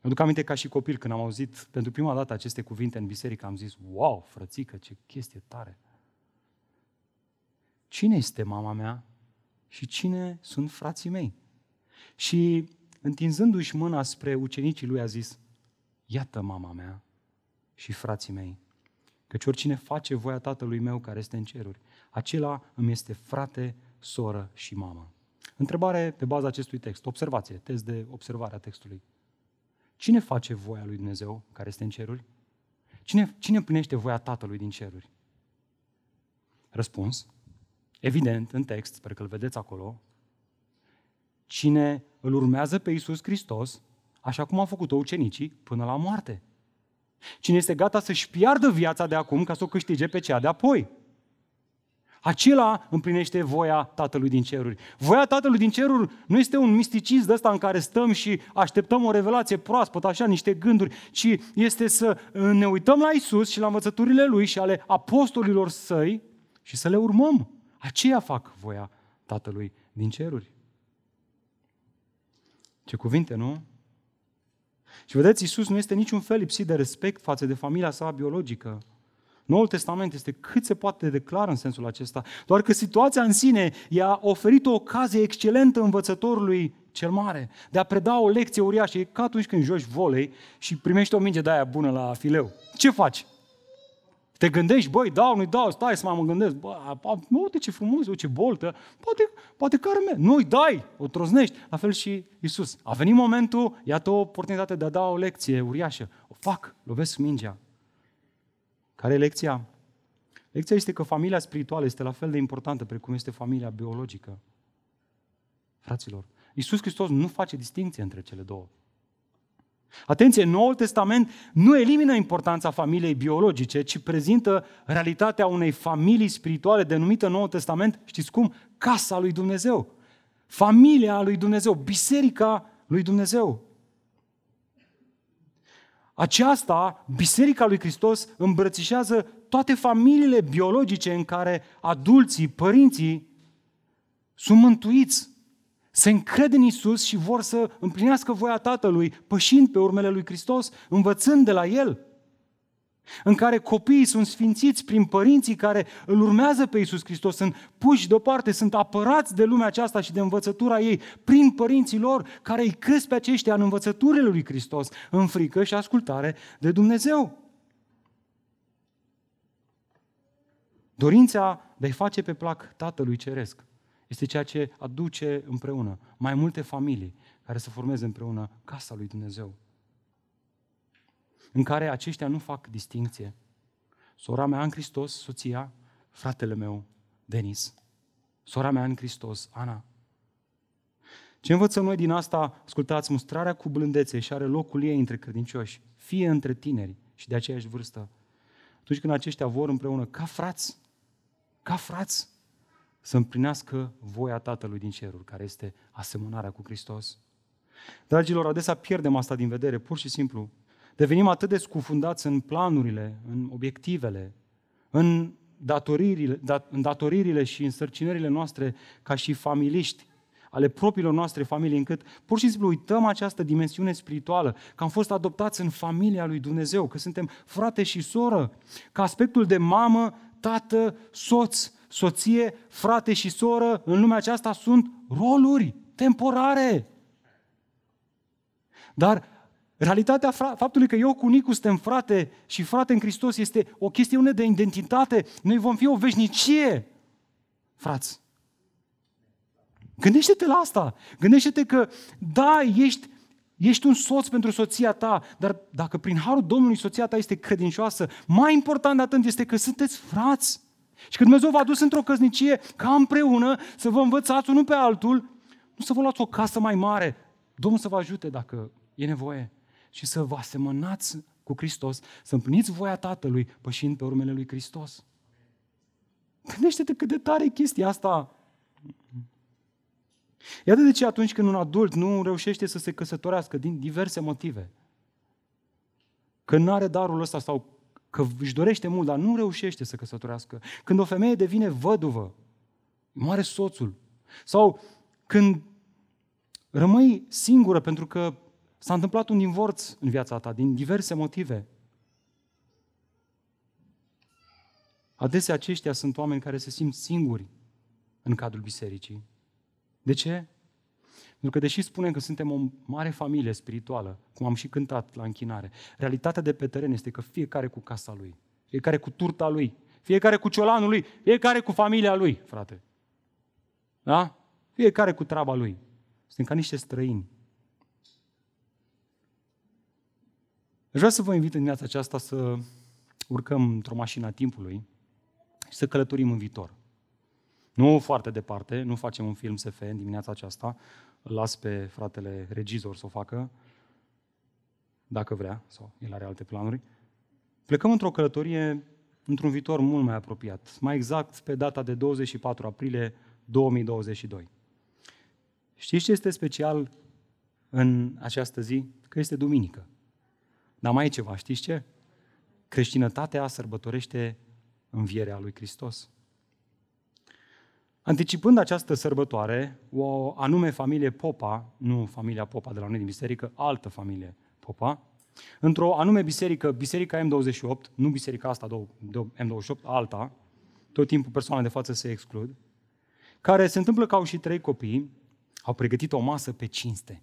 A: Mă duc aminte ca și copil când am auzit pentru prima dată aceste cuvinte în biserică, am zis, wow, frățică, ce chestie tare. Cine este mama mea și cine sunt frații mei? Și întinzându-și mâna spre ucenicii lui a zis, iată mama mea și frații mei. Căci oricine face voia Tatălui meu care este în ceruri, acela îmi este frate, soră și mamă. Întrebare pe baza acestui text. Observație, test de observare a textului. Cine face voia lui Dumnezeu care este în ceruri? Cine, cine împlinește voia Tatălui din ceruri? Răspuns. Evident, în text, sper că îl vedeți acolo, cine îl urmează pe Iisus Hristos, așa cum au făcut-o ucenicii, până la moarte. Cine este gata să-și piardă viața de acum ca să o câștige pe cea de apoi. Acela împlinește voia Tatălui din ceruri. Voia Tatălui din ceruri nu este un misticism de ăsta în care stăm și așteptăm o revelație proaspătă, așa, niște gânduri, ci este să ne uităm la Isus și la învățăturile Lui și ale apostolilor săi și să le urmăm. Aceia fac voia Tatălui din ceruri. Ce cuvinte, nu? Și vedeți, Iisus nu este niciun fel lipsit de respect față de familia sa biologică. Noul Testament este cât se poate de clar în sensul acesta, doar că situația în sine i-a oferit o ocazie excelentă învățătorului cel mare de a preda o lecție uriașă. E ca atunci când joci volei și primești o minge de aia bună la fileu. Ce faci? Te gândești, băi, dau, nu-i dau, stai să mai mă gândesc, bă, uite ce frumos, uite ce boltă, poate, poate care mea, nu-i dai, o troznești. La fel și Isus. A venit momentul, iată o oportunitate de a da o lecție uriașă. O fac, lovesc mingea. Care e lecția? Lecția este că familia spirituală este la fel de importantă precum este familia biologică. Fraților, Iisus Hristos nu face distinție între cele două. Atenție, Noul Testament nu elimină importanța familiei biologice, ci prezintă realitatea unei familii spirituale denumită Noul Testament, știți cum? Casa lui Dumnezeu. Familia lui Dumnezeu, biserica lui Dumnezeu. Aceasta, Biserica lui Hristos, îmbrățișează toate familiile biologice în care adulții, părinții sunt mântuiți, se încred în Isus și vor să împlinească voia Tatălui, pășind pe urmele lui Hristos, învățând de la El în care copiii sunt sfințiți prin părinții care îl urmează pe Iisus Hristos, sunt puși deoparte, sunt apărați de lumea aceasta și de învățătura ei prin părinții lor care îi cresc pe aceștia în învățăturile lui Hristos, în frică și ascultare de Dumnezeu. Dorința de a-i face pe plac Tatălui Ceresc este ceea ce aduce împreună mai multe familii care să formeze împreună casa lui Dumnezeu în care aceștia nu fac distinție. Sora mea în Hristos, soția, fratele meu, Denis. Sora mea în Hristos, Ana. Ce învățăm noi din asta? Ascultați, mustrarea cu blândețe și are locul ei între credincioși, fie între tineri și de aceeași vârstă. Atunci când aceștia vor împreună, ca frați, ca frați, să împlinească voia Tatălui din ceruri, care este asemănarea cu Hristos. Dragilor, adesea pierdem asta din vedere, pur și simplu. Devenim atât de scufundați în planurile, în obiectivele, în datoririle, în datoririle și în sărcinările noastre ca și familiști, ale propriilor noastre familii, încât pur și simplu uităm această dimensiune spirituală, că am fost adoptați în familia lui Dumnezeu, că suntem frate și soră, că aspectul de mamă, tată, soț, soție, frate și soră în lumea aceasta sunt roluri temporare. Dar Realitatea faptului că eu cu Nicu suntem frate și frate în Hristos este o chestiune de identitate. Noi vom fi o veșnicie, frați. Gândește-te la asta. Gândește-te că, da, ești, ești un soț pentru soția ta, dar dacă prin harul Domnului soția ta este credincioasă, mai important de atât este că sunteți frați. Și când Dumnezeu v-a dus într-o căsnicie, ca împreună, să vă învățați unul pe altul, nu să vă luați o casă mai mare. Domnul să vă ajute dacă e nevoie și să vă asemănați cu Hristos, să împliniți voia Tatălui pășind pe urmele lui Hristos. Gândește-te cât de tare e chestia asta. Iată de ce atunci când un adult nu reușește să se căsătorească din diverse motive, că nu are darul ăsta sau că își dorește mult, dar nu reușește să căsătorească, când o femeie devine văduvă, moare soțul, sau când rămâi singură pentru că S-a întâmplat un divorț în viața ta din diverse motive. Adesea aceștia sunt oameni care se simt singuri în cadrul bisericii. De ce? Pentru că deși spunem că suntem o mare familie spirituală, cum am și cântat la închinare, realitatea de pe teren este că fiecare cu casa lui, fiecare cu turta lui, fiecare cu ciolanul lui, fiecare cu familia lui, frate. Da? Fiecare cu treaba lui. Suntem ca niște străini. vreau să vă invit în dimineața aceasta să urcăm într-o mașină a timpului și să călătorim în viitor. Nu foarte departe, nu facem un film SF în dimineața aceasta, îl las pe fratele regizor să o facă, dacă vrea, sau el are alte planuri. Plecăm într-o călătorie într-un viitor mult mai apropiat, mai exact pe data de 24 aprilie 2022. Știți ce este special în această zi? Că este duminică. Dar mai e ceva, știți ce? Creștinătatea sărbătorește învierea lui Hristos. Anticipând această sărbătoare, o anume familie Popa, nu familia Popa de la noi din biserică, altă familie Popa, într-o anume biserică, biserica M28, nu biserica asta M28, alta, tot timpul persoanele de față se exclud, care se întâmplă că au și trei copii, au pregătit o masă pe cinste.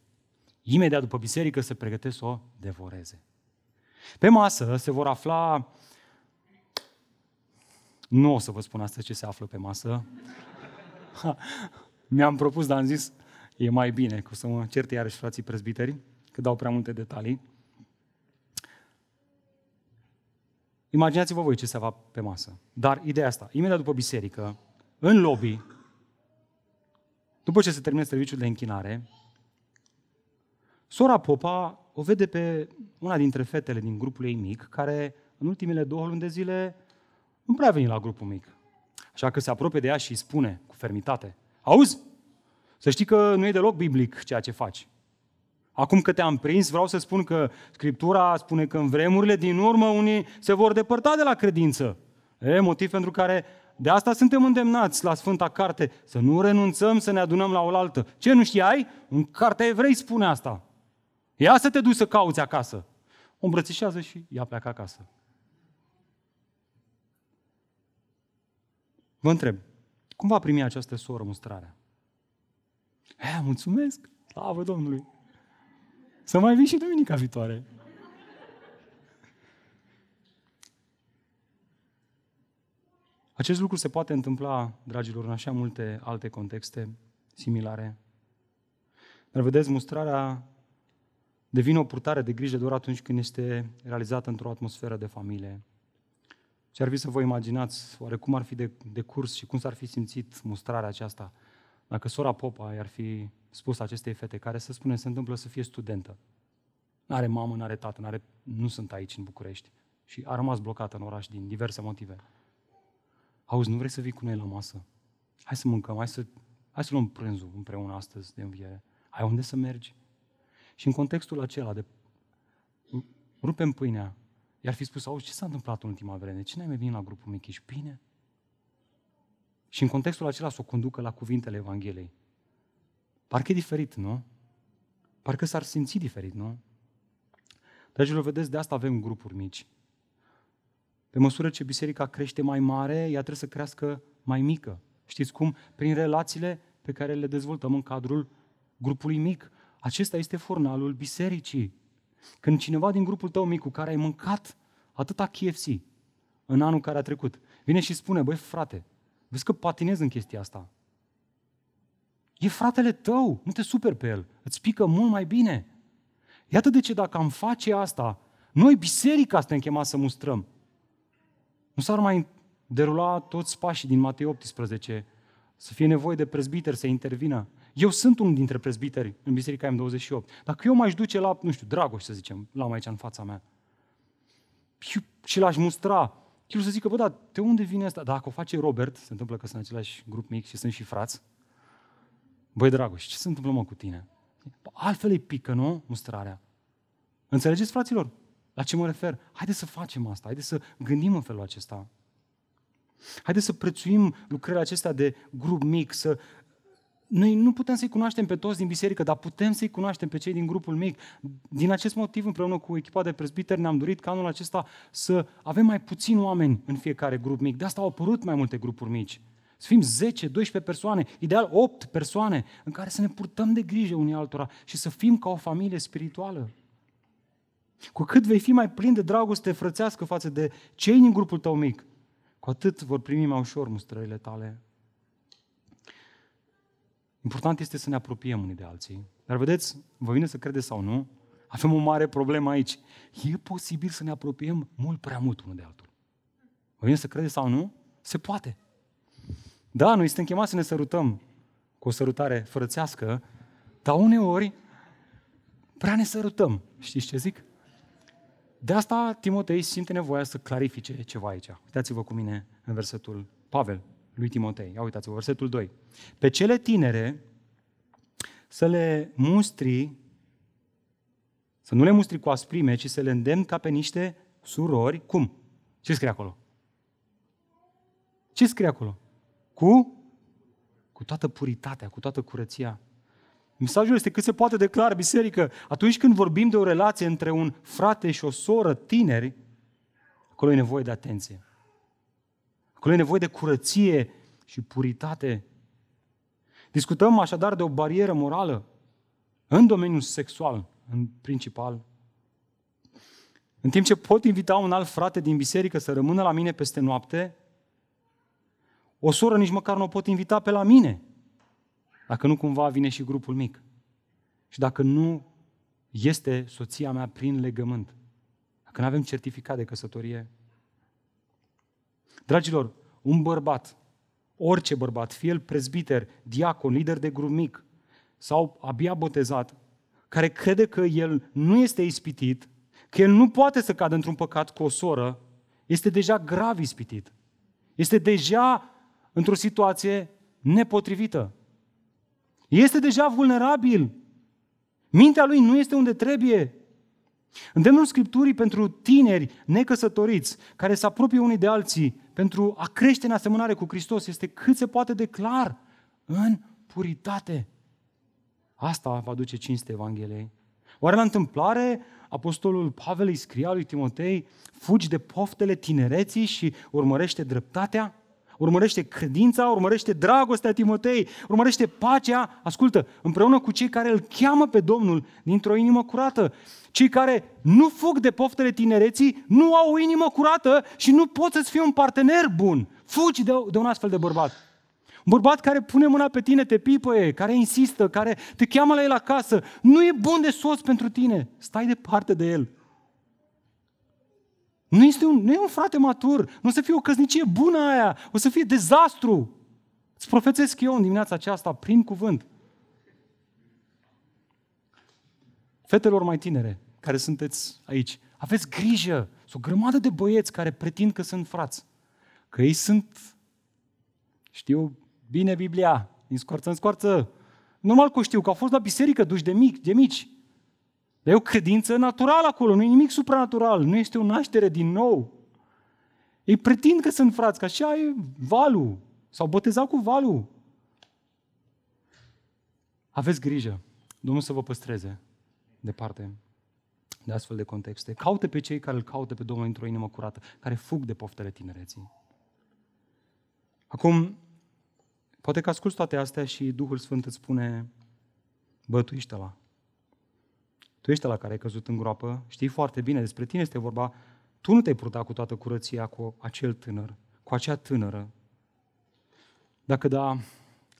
A: Imediat după biserică se pregătesc să o devoreze. Pe masă se vor afla nu o să vă spun astăzi ce se află pe masă. Mi-am propus, dar am zis, e mai bine, că o să mă certe iarăși frații prezbiteri, că dau prea multe detalii. Imaginați-vă voi ce se va pe masă. Dar ideea asta, imediat după biserică, în lobby, după ce se termină serviciul de închinare, sora Popa o vede pe una dintre fetele din grupul ei mic, care în ultimele două luni de zile nu prea a venit la grupul mic. Așa că se apropie de ea și îi spune cu fermitate, auzi, să știi că nu e deloc biblic ceea ce faci. Acum că te-am prins, vreau să spun că Scriptura spune că în vremurile din urmă unii se vor depărta de la credință. E motiv pentru care de asta suntem îndemnați la Sfânta Carte, să nu renunțăm să ne adunăm la oaltă. Ce nu știai? În Cartea Evrei spune asta. Ia să te duci să cauți acasă. O îmbrățișează și ea pleacă acasă. Vă întreb, cum va primi această soră mustrarea? E, mulțumesc! Slavă Domnului! Să mai vin și duminica viitoare. Acest lucru se poate întâmpla, dragilor, în așa multe alte contexte similare. Dar vedeți, mustrarea devine o purtare de grijă doar atunci când este realizată într-o atmosferă de familie. Ce ar fi să vă imaginați, oare cum ar fi de, de curs și cum s-ar fi simțit mustrarea aceasta dacă sora Popa i-ar fi spus acestei fete, care să spunem se întâmplă să fie studentă. N-are mamă, n-are tată, n-are, nu sunt aici în București. Și a rămas blocată în oraș din diverse motive. Auzi, nu vrei să vii cu noi la masă? Hai să mâncăm, hai să, hai să luăm prânzul împreună astăzi de înviere. Ai unde să mergi? Și în contextul acela de rupem pâinea, i-ar fi spus, auzi, ce s-a întâmplat în ultima vreme? Ce n-ai mai venit la grupul mic? Ești bine? Și în contextul acela să o conducă la cuvintele Evangheliei. Parcă e diferit, nu? Parcă s-ar simți diferit, nu? Dragilor, vedeți, de asta avem grupuri mici. Pe măsură ce biserica crește mai mare, ea trebuie să crească mai mică. Știți cum? Prin relațiile pe care le dezvoltăm în cadrul grupului mic. Acesta este fornalul bisericii. Când cineva din grupul tău mic cu care ai mâncat atâta KFC în anul care a trecut, vine și spune, băi frate, vezi că patinezi în chestia asta. E fratele tău, nu te super pe el, îți pică mult mai bine. Iată de ce dacă am face asta, noi, biserica, suntem chemați să mustrăm. Nu s-ar mai derula toți pașii din Matei 18, să fie nevoie de prezbiteri să intervină. Eu sunt unul dintre prezbiteri în Biserica M28. Dacă eu m-aș duce la, nu știu, Dragoș, să zicem, la aici în fața mea, și l-aș mustra, el să zică, bă, dar de unde vine asta? Dacă o face Robert, se întâmplă că sunt în același grup mic și sunt și frați, băi, Dragoș, ce se întâmplă mă cu tine? Altfel îi pică, nu? Mustrarea. Înțelegeți, fraților? La ce mă refer? Haideți să facem asta, haideți să gândim în felul acesta. Haideți să prețuim lucrările acestea de grup mic, să... Noi nu putem să-i cunoaștem pe toți din biserică, dar putem să-i cunoaștem pe cei din grupul mic. Din acest motiv, împreună cu echipa de prezbiteri, ne-am dorit ca anul acesta să avem mai puțini oameni în fiecare grup mic. De asta au apărut mai multe grupuri mici. Să fim 10, 12 persoane, ideal 8 persoane, în care să ne purtăm de grijă unii altora și să fim ca o familie spirituală. Cu cât vei fi mai plin de dragoste frățească față de cei din grupul tău mic, cu atât vor primi mai ușor mustrările tale. Important este să ne apropiem unii de alții. Dar vedeți, vă vine să credeți sau nu, avem o mare problemă aici. E posibil să ne apropiem mult prea mult unul de altul. Vă vine să credeți sau nu? Se poate. Da, noi suntem chemați să ne sărutăm cu o sărutare frățească, dar uneori prea ne sărutăm. Știți ce zic? De asta Timotei simte nevoia să clarifice ceva aici. Uitați-vă cu mine în versetul Pavel lui Timotei. Ia uitați-vă, versetul 2. Pe cele tinere să le mustri, să nu le mustri cu asprime, ci să le îndemn ca pe niște surori. Cum? Ce scrie acolo? Ce scrie acolo? Cu? Cu toată puritatea, cu toată curăția. Mesajul este cât se poate de clar, biserică. Atunci când vorbim de o relație între un frate și o soră tineri, acolo e nevoie de atenție. Acolo e nevoie de curăție și puritate. Discutăm așadar de o barieră morală în domeniul sexual, în principal. În timp ce pot invita un alt frate din biserică să rămână la mine peste noapte, o soră nici măcar nu o pot invita pe la mine, dacă nu cumva vine și grupul mic. Și dacă nu este soția mea prin legământ, dacă nu avem certificat de căsătorie. Dragilor, un bărbat, orice bărbat, fie el prezbiter, diacon, lider de grup mic sau abia botezat, care crede că el nu este ispitit, că el nu poate să cadă într-un păcat cu o soră, este deja grav ispitit. Este deja într-o situație nepotrivită. Este deja vulnerabil. Mintea lui nu este unde trebuie. Îndemnul Scripturii pentru tineri necăsătoriți, care se apropie unii de alții, pentru a crește în asemănare cu Hristos, este cât se poate de clar, în puritate. Asta va duce cinste Evangheliei. Oare la întâmplare Apostolul Pavel îi scria lui Timotei, fugi de poftele tinereții și urmărește dreptatea? urmărește credința, urmărește dragostea Timotei, urmărește pacea, ascultă, împreună cu cei care îl cheamă pe Domnul dintr-o inimă curată. Cei care nu fug de poftele tinereții, nu au o inimă curată și nu pot să-ți fie un partener bun. Fugi de, de un astfel de bărbat. Un bărbat care pune mâna pe tine, te pipăie, care insistă, care te cheamă la el acasă, nu e bun de soț pentru tine. Stai departe de el. Nu, este un, nu e un frate matur, nu o să fie o căsnicie bună aia, o să fie dezastru. Îți profețesc eu în dimineața aceasta prin cuvânt. Fetelor mai tinere care sunteți aici, aveți grijă. Sunt o grămadă de băieți care pretind că sunt frați. Că ei sunt, știu bine Biblia, din scoarță în scoarță. Normal că știu, că au fost la biserică duși de mici, de mici. Dar e o credință naturală acolo, nu e nimic supranatural, nu este o naștere din nou. Ei pretind că sunt frați, că așa e valul, s-au botezat cu valul. Aveți grijă, Domnul să vă păstreze departe de astfel de contexte. Caute pe cei care îl caută pe Domnul într-o inimă curată, care fug de poftele tinereții. Acum, poate că asculți toate astea și Duhul Sfânt îți spune, bă, tu ești ăla. Tu ești la care ai căzut în groapă, știi foarte bine despre tine este vorba, tu nu te-ai purtat cu toată curăția cu acel tânăr, cu acea tânără. Dacă da,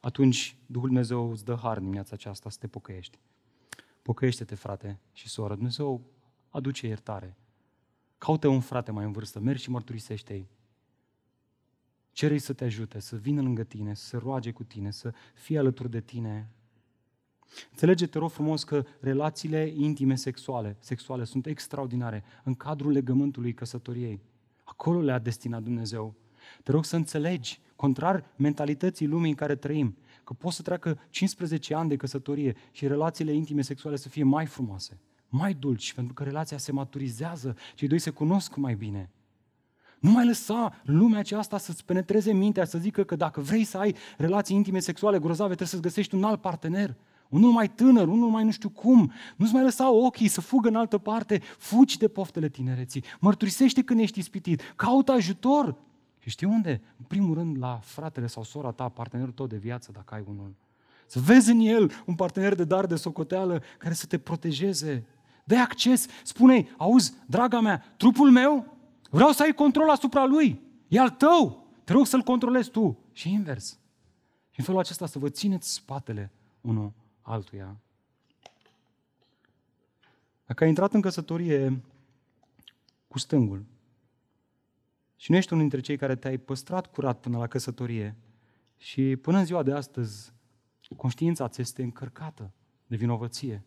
A: atunci Duhul Dumnezeu îți dă har dimineața aceasta să te pocăiești. Pocăiește-te, frate și soră. Dumnezeu aduce iertare. Caută un frate mai în vârstă, mergi și mărturisește-i. Cere-i să te ajute, să vină lângă tine, să se roage cu tine, să fie alături de tine, Înțelege, te rog frumos, că relațiile intime sexuale, sexuale sunt extraordinare în cadrul legământului căsătoriei. Acolo le-a destinat Dumnezeu. Te rog să înțelegi, contrar mentalității lumii în care trăim, că poți să treacă 15 ani de căsătorie și relațiile intime sexuale să fie mai frumoase, mai dulci, pentru că relația se maturizează, cei doi se cunosc mai bine. Nu mai lăsa lumea aceasta să-ți penetreze mintea, să zică că dacă vrei să ai relații intime sexuale grozave, trebuie să-ți găsești un alt partener unul mai tânăr, unul mai nu știu cum, nu-ți mai lăsa ochii să fugă în altă parte, fugi de poftele tinereții, mărturisește când ești ispitit, caută ajutor. Și știi unde? În primul rând la fratele sau sora ta, partenerul tău de viață, dacă ai unul. Să vezi în el un partener de dar de socoteală care să te protejeze. Dă acces, spune auzi, draga mea, trupul meu, vreau să ai control asupra lui, e al tău, te rog să-l controlezi tu. Și invers. Și în felul acesta să vă țineți spatele unul altuia. Dacă ai intrat în căsătorie cu stângul și nu ești unul dintre cei care te-ai păstrat curat până la căsătorie și până în ziua de astăzi conștiința ți este încărcată de vinovăție,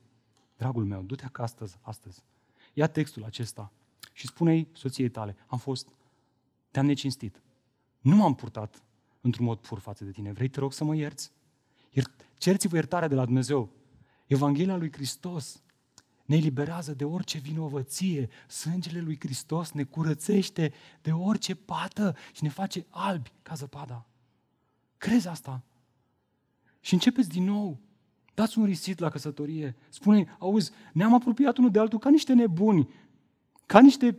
A: dragul meu, du-te acasă astăzi, astăzi. Ia textul acesta și spune-i soției tale, am fost, te-am necinstit. Nu m-am purtat într-un mod pur față de tine. Vrei, te rog, să mă ierți? Cerți-vă iertarea de la Dumnezeu. Evanghelia lui Hristos ne eliberează de orice vinovăție. Sângele lui Hristos ne curățește de orice pată și ne face albi ca zăpada. Crezi asta? Și începeți din nou. Dați un risit la căsătorie. Spune, auzi, ne-am apropiat unul de altul ca niște nebuni, ca niște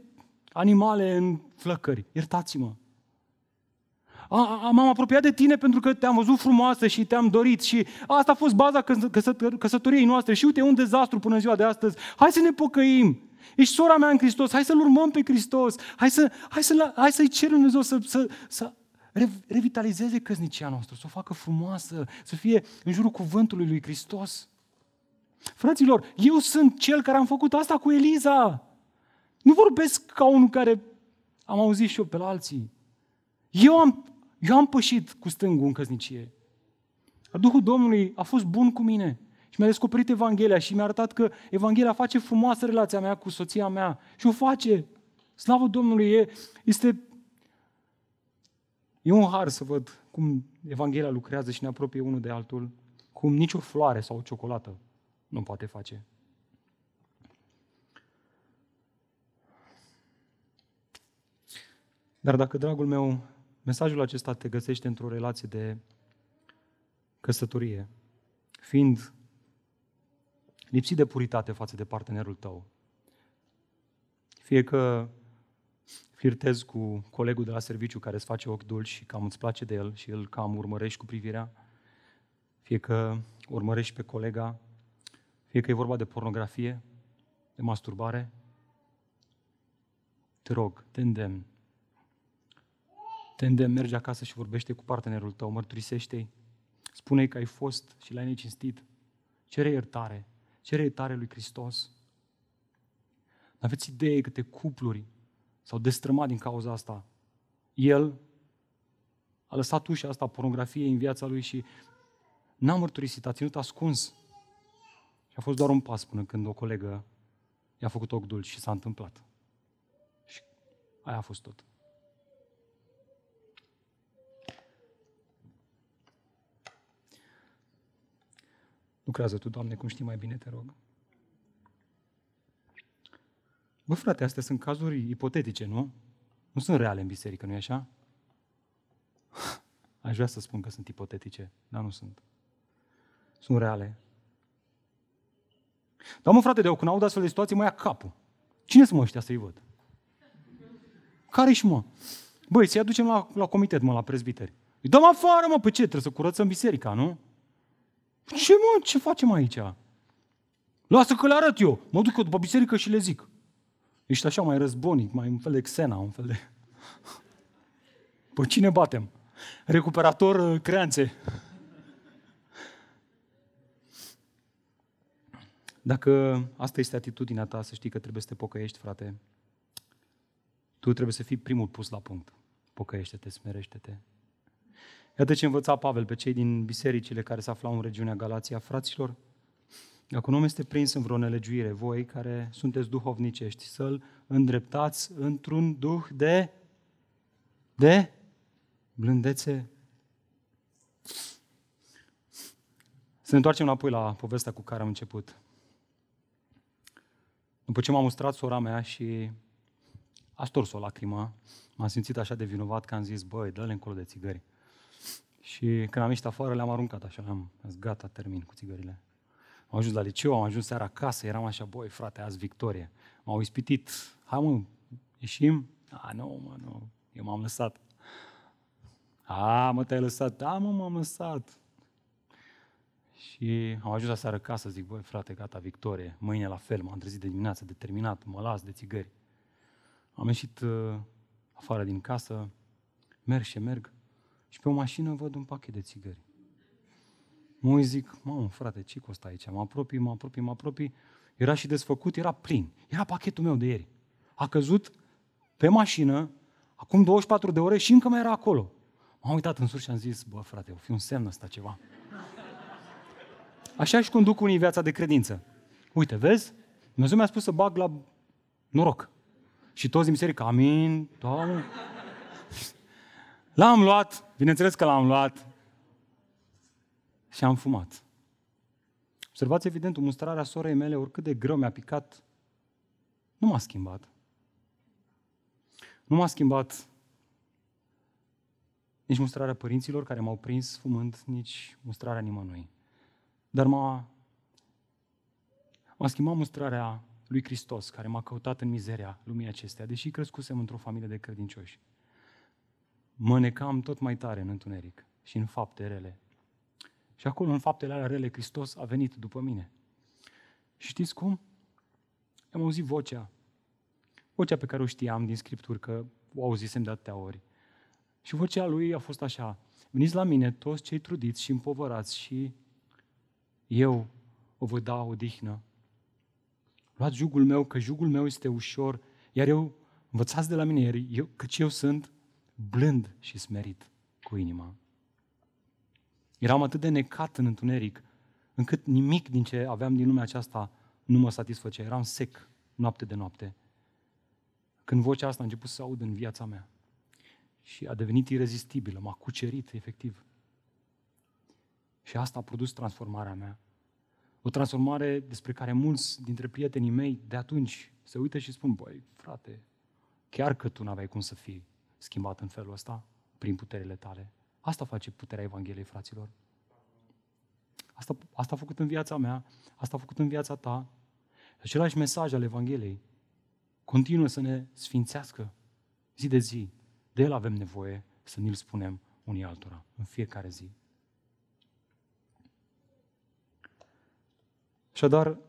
A: animale în flăcări. Iertați-mă. M-am apropiat de tine pentru că te-am văzut frumoasă și te-am dorit și asta a fost baza căsătoriei noastre și uite, e un dezastru până ziua de astăzi. Hai să ne pocăim. Ești sora mea în Hristos, hai să-L urmăm pe Hristos, hai, să, hai, să, hai să-i cerem Dumnezeu să, să, să revitalizeze căsnicia noastră, să o facă frumoasă, să fie în jurul cuvântului lui Hristos. Fraților, eu sunt cel care am făcut asta cu Eliza. Nu vorbesc ca unul care am auzit și eu pe la alții. Eu am, eu am pășit cu stângul în căsnicie. Duhul Domnului a fost bun cu mine și mi-a descoperit Evanghelia și mi-a arătat că Evanghelia face frumoasă relația mea cu soția mea și o face. Slavă Domnului, e, este E un har să văd cum Evanghelia lucrează și ne apropie unul de altul, cum nicio floare sau o ciocolată nu poate face. Dar dacă, dragul meu, mesajul acesta te găsește într-o relație de căsătorie, fiind lipsit de puritate față de partenerul tău, fie că flirtezi cu colegul de la serviciu care îți face ochi dulci și cam îți place de el și îl cam urmărești cu privirea, fie că urmărești pe colega, fie că e vorba de pornografie, de masturbare, te rog, te îndemn. Te îndemn, mergi acasă și vorbește cu partenerul tău, mărturisește-i, spune-i că ai fost și l-ai necinstit. Cere iertare, cere iertare lui Hristos. Aveți idee câte cupluri s-au destrămat din cauza asta. El a lăsat ușa asta pornografiei în viața lui și n-a mărturisit, a ținut ascuns. Și a fost doar un pas până când o colegă i-a făcut ochi dulci și s-a întâmplat. Și aia a fost tot. Lucrează Tu, Doamne, cum știi mai bine, te rog. Bă, frate, astea sunt cazuri ipotetice, nu? Nu sunt reale în biserică, nu-i așa? Aș vrea să spun că sunt ipotetice, dar nu sunt. Sunt reale. Dar mă, frate, de când aud astfel de situații, mă ia capul. Cine sunt mă ăștia să-i văd? care și mă? Băi, să-i aducem la, la comitet, mă, la prezbiteri. Îi dăm afară, mă, pe ce? Trebuie să curățăm biserica, nu? Ce, mă, ce facem aici? Lasă că le arăt eu. Mă duc eu după biserică și le zic. Ești așa mai războnic, mai un fel de Xena, un fel de... Păi cine batem? Recuperator uh, creanțe. Dacă asta este atitudinea ta, să știi că trebuie să te pocăiești, frate. Tu trebuie să fii primul pus la punct. Pocăiește-te, smerește-te. Iată ce învăța Pavel pe cei din bisericile care se aflau în regiunea Galația. Fraților, dacă un om este prins în vreo nelegiuire, voi care sunteți duhovnicești, să-l îndreptați într-un duh de, de blândețe. Să ne întoarcem înapoi la povestea cu care am început. După ce m-a mustrat sora mea și a stors o lacrimă, m-am simțit așa de vinovat că am zis, băi, dă-le încolo de țigări. Și când am ieșit afară, le-am aruncat așa, am zis, gata, termin cu țigările. Am ajuns la liceu, am ajuns seara acasă, eram așa, boi, frate, azi victorie. M-au ispitit, hai mă, ieșim? A, nu, mă, nu, eu m-am lăsat. A, mă, te-ai lăsat? Da, mă, m-am lăsat. Și am ajuns la seară acasă, zic, băi, frate, gata, victorie. Mâine la fel, m-am trezit de dimineață, determinat, mă las de țigări. Am ieșit uh, afară din casă, merg și merg, și pe o mașină văd un pachet de țigări. Mă uit zic, mamă, frate, ce costă aici? Mă apropii, mă apropii, mă apropii. Era și desfăcut, era plin. Era pachetul meu de ieri. A căzut pe mașină, acum 24 de ore și încă mai era acolo. M-am uitat în sus și am zis, bă, frate, o fi un semn ăsta ceva. Așa și conduc unii viața de credință. Uite, vezi? Dumnezeu mi-a spus să bag la noroc. Și toți din biserică, amin, Doamne. L-am luat, bineînțeles că l-am luat, și am fumat. Observați evident, mustrarea sorei mele, oricât de greu mi-a picat, nu m-a schimbat. Nu m-a schimbat nici mustrarea părinților care m-au prins fumând, nici mustrarea nimănui. Dar m-a, m-a schimbat mustrarea lui Hristos, care m-a căutat în mizeria lumii acestea, deși crescusem într-o familie de credincioși. Mă necam tot mai tare în întuneric și în fapte rele. Și acolo, în faptele alea rele, Hristos a venit după mine. Și știți cum? Am auzit vocea. Vocea pe care o știam din Scripturi, că o auzisem de atâtea ori. Și vocea lui a fost așa. Veniți la mine toți cei trudiți și împovărați și eu o voi da odihnă. Luați jugul meu, că jugul meu este ușor, iar eu, învățați de la mine, iar eu, căci eu sunt blând și smerit cu inima. Eram atât de necat în întuneric, încât nimic din ce aveam din lumea aceasta nu mă satisfăcea. Eram sec noapte de noapte. Când vocea asta a început să aud în viața mea și a devenit irezistibilă, m-a cucerit efectiv. Și asta a produs transformarea mea. O transformare despre care mulți dintre prietenii mei de atunci se uită și spun, băi, frate, chiar că tu n-aveai cum să fii schimbat în felul ăsta prin puterile tale. Asta face puterea Evangheliei, fraților. Asta, asta a făcut în viața mea, asta a făcut în viața ta. Același mesaj al Evangheliei continuă să ne sfințească zi de zi. De el avem nevoie să ni-l spunem unii altora în fiecare zi. Așadar, în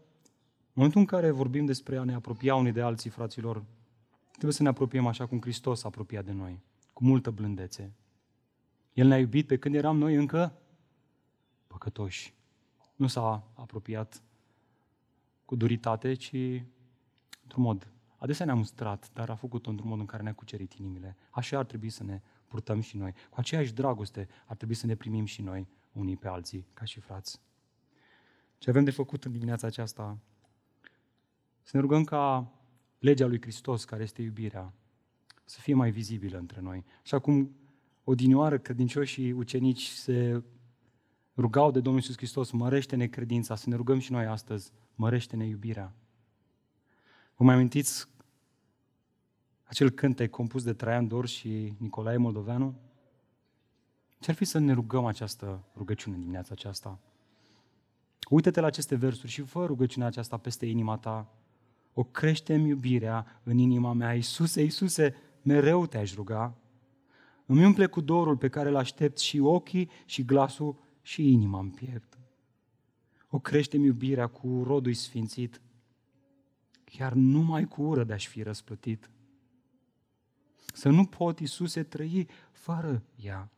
A: momentul în care vorbim despre a ne apropia unii de alții, fraților, trebuie să ne apropiem așa cum Hristos a apropiat de noi, cu multă blândețe. El ne-a iubit pe când eram noi încă păcătoși. Nu s-a apropiat cu duritate, ci într-un mod. Adesea ne-a mustrat, dar a făcut-o într-un mod în care ne-a cucerit inimile. Așa ar trebui să ne purtăm și noi. Cu aceeași dragoste ar trebui să ne primim și noi unii pe alții, ca și frați. Ce avem de făcut în dimineața aceasta? Să ne rugăm ca legea lui Hristos, care este iubirea, să fie mai vizibilă între noi. Așa cum odinioară credincioșii ucenici se rugau de Domnul Iisus Hristos, mărește-ne credința, să ne rugăm și noi astăzi, mărește-ne iubirea. Vă mai amintiți acel cântec compus de Traian Dor și Nicolae Moldoveanu? Ce-ar fi să ne rugăm această rugăciune dimineața aceasta? Uită-te la aceste versuri și fă rugăciunea aceasta peste inima ta. O creștem iubirea în inima mea. Iisuse, Iisuse, mereu te-aș ruga. Îmi umple cu dorul pe care îl aștept și ochii și glasul și inima în piept. O creștem iubirea cu rodul sfințit, chiar numai cu ură de-aș fi răsplătit. Să nu pot, Iisuse, trăi fără ea.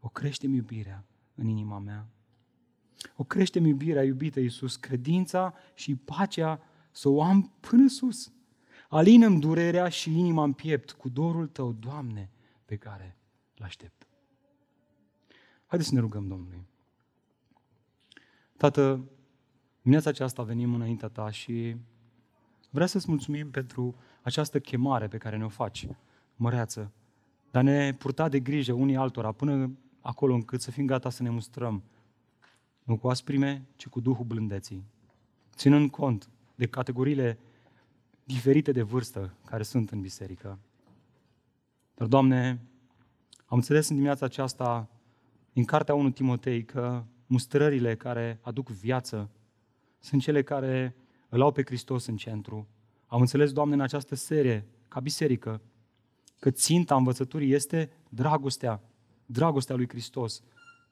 A: O creștem iubirea în inima mea. O creștem iubirea, iubită Iisus, credința și pacea să o am până sus. Alinăm durerea și inima în piept cu dorul Tău, Doamne, pe care îl aștept. Haideți să ne rugăm Domnului. Tată, dimineața aceasta venim înaintea Ta și vreau să-ți mulțumim pentru această chemare pe care ne-o faci, măreață, dar ne purta de grijă unii altora până acolo încât să fim gata să ne mustrăm, nu cu asprime, ci cu Duhul blândeții, ținând cont de categoriile diferite de vârstă care sunt în biserică. Dar, Doamne, am înțeles în dimineața aceasta, din cartea 1 Timotei, că mustrările care aduc viață sunt cele care îl au pe Hristos în centru. Am înțeles, Doamne, în această serie, ca biserică, că ținta învățăturii este dragostea, dragostea lui Hristos.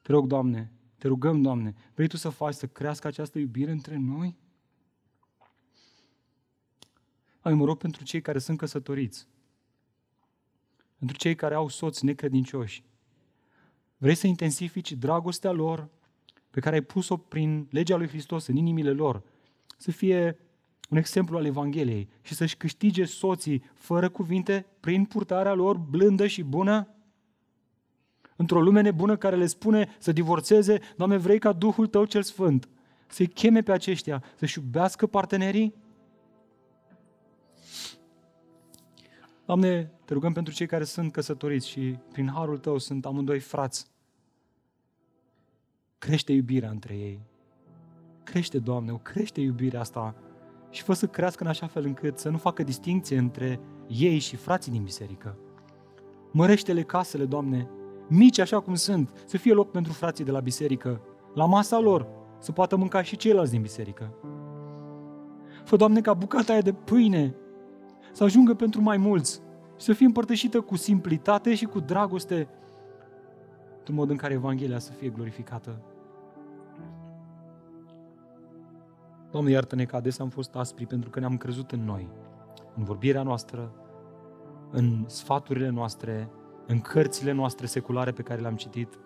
A: Te rog, Doamne, te rugăm, Doamne, vrei Tu să faci să crească această iubire între noi? Ai, mă rog pentru cei care sunt căsătoriți, pentru cei care au soți necredincioși. Vrei să intensifici dragostea lor pe care ai pus-o prin legea lui Hristos în inimile lor, să fie un exemplu al Evangheliei și să-și câștige soții fără cuvinte prin purtarea lor blândă și bună? Într-o lume nebună care le spune să divorțeze, Doamne, vrei ca Duhul Tău cel Sfânt să-i cheme pe aceștia, să-și iubească partenerii? Doamne, te rugăm pentru cei care sunt căsătoriți și prin harul Tău sunt amândoi frați. Crește iubirea între ei. Crește, Doamne, o crește iubirea asta și fă să crească în așa fel încât să nu facă distinție între ei și frații din biserică. Mărește-le casele, Doamne, mici așa cum sunt, să fie loc pentru frații de la biserică, la masa lor, să poată mânca și ceilalți din biserică. Fă, Doamne, ca bucata aia de pâine să ajungă pentru mai mulți și să fie împărtășită cu simplitate și cu dragoste, într-un mod în care Evanghelia să fie glorificată. Doamne, iartă-ne că adesea am fost aspri pentru că ne-am crezut în noi, în vorbirea noastră, în sfaturile noastre, în cărțile noastre seculare pe care le-am citit.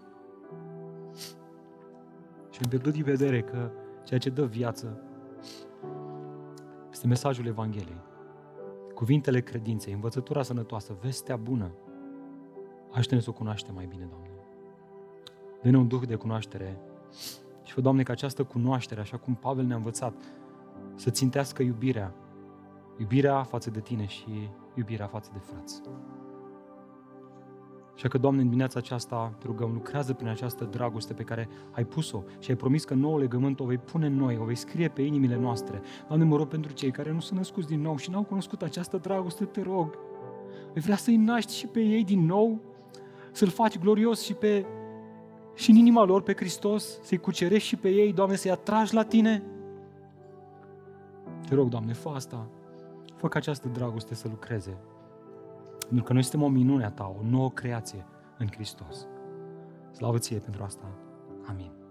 A: Și am pierdut din vedere că ceea ce dă viață este mesajul Evangheliei. Cuvintele credinței, învățătura sănătoasă, vestea bună. Aștept să o cunoaștem mai bine, Doamne. Dă-ne un duh de cunoaștere și fă, Doamne, că această cunoaștere, așa cum Pavel ne-a învățat, să țintească iubirea. Iubirea față de Tine și iubirea față de frați. Așa că, Doamne, în dimineața aceasta te rugăm, lucrează prin această dragoste pe care ai pus-o și ai promis că nouă legământ o vei pune în noi, o vei scrie pe inimile noastre. Doamne, mă rog pentru cei care nu sunt născuți din nou și n-au cunoscut această dragoste, te rog. Vei vrea să-i naști și pe ei din nou, să-L faci glorios și pe și în inima lor pe Hristos, să-i cucerești și pe ei, Doamne, să-i atragi la Tine. Te rog, Doamne, fă asta. Fă ca această dragoste să lucreze pentru că noi suntem o minune a Ta, o nouă creație în Hristos. Slavă Ție pentru asta. Amin.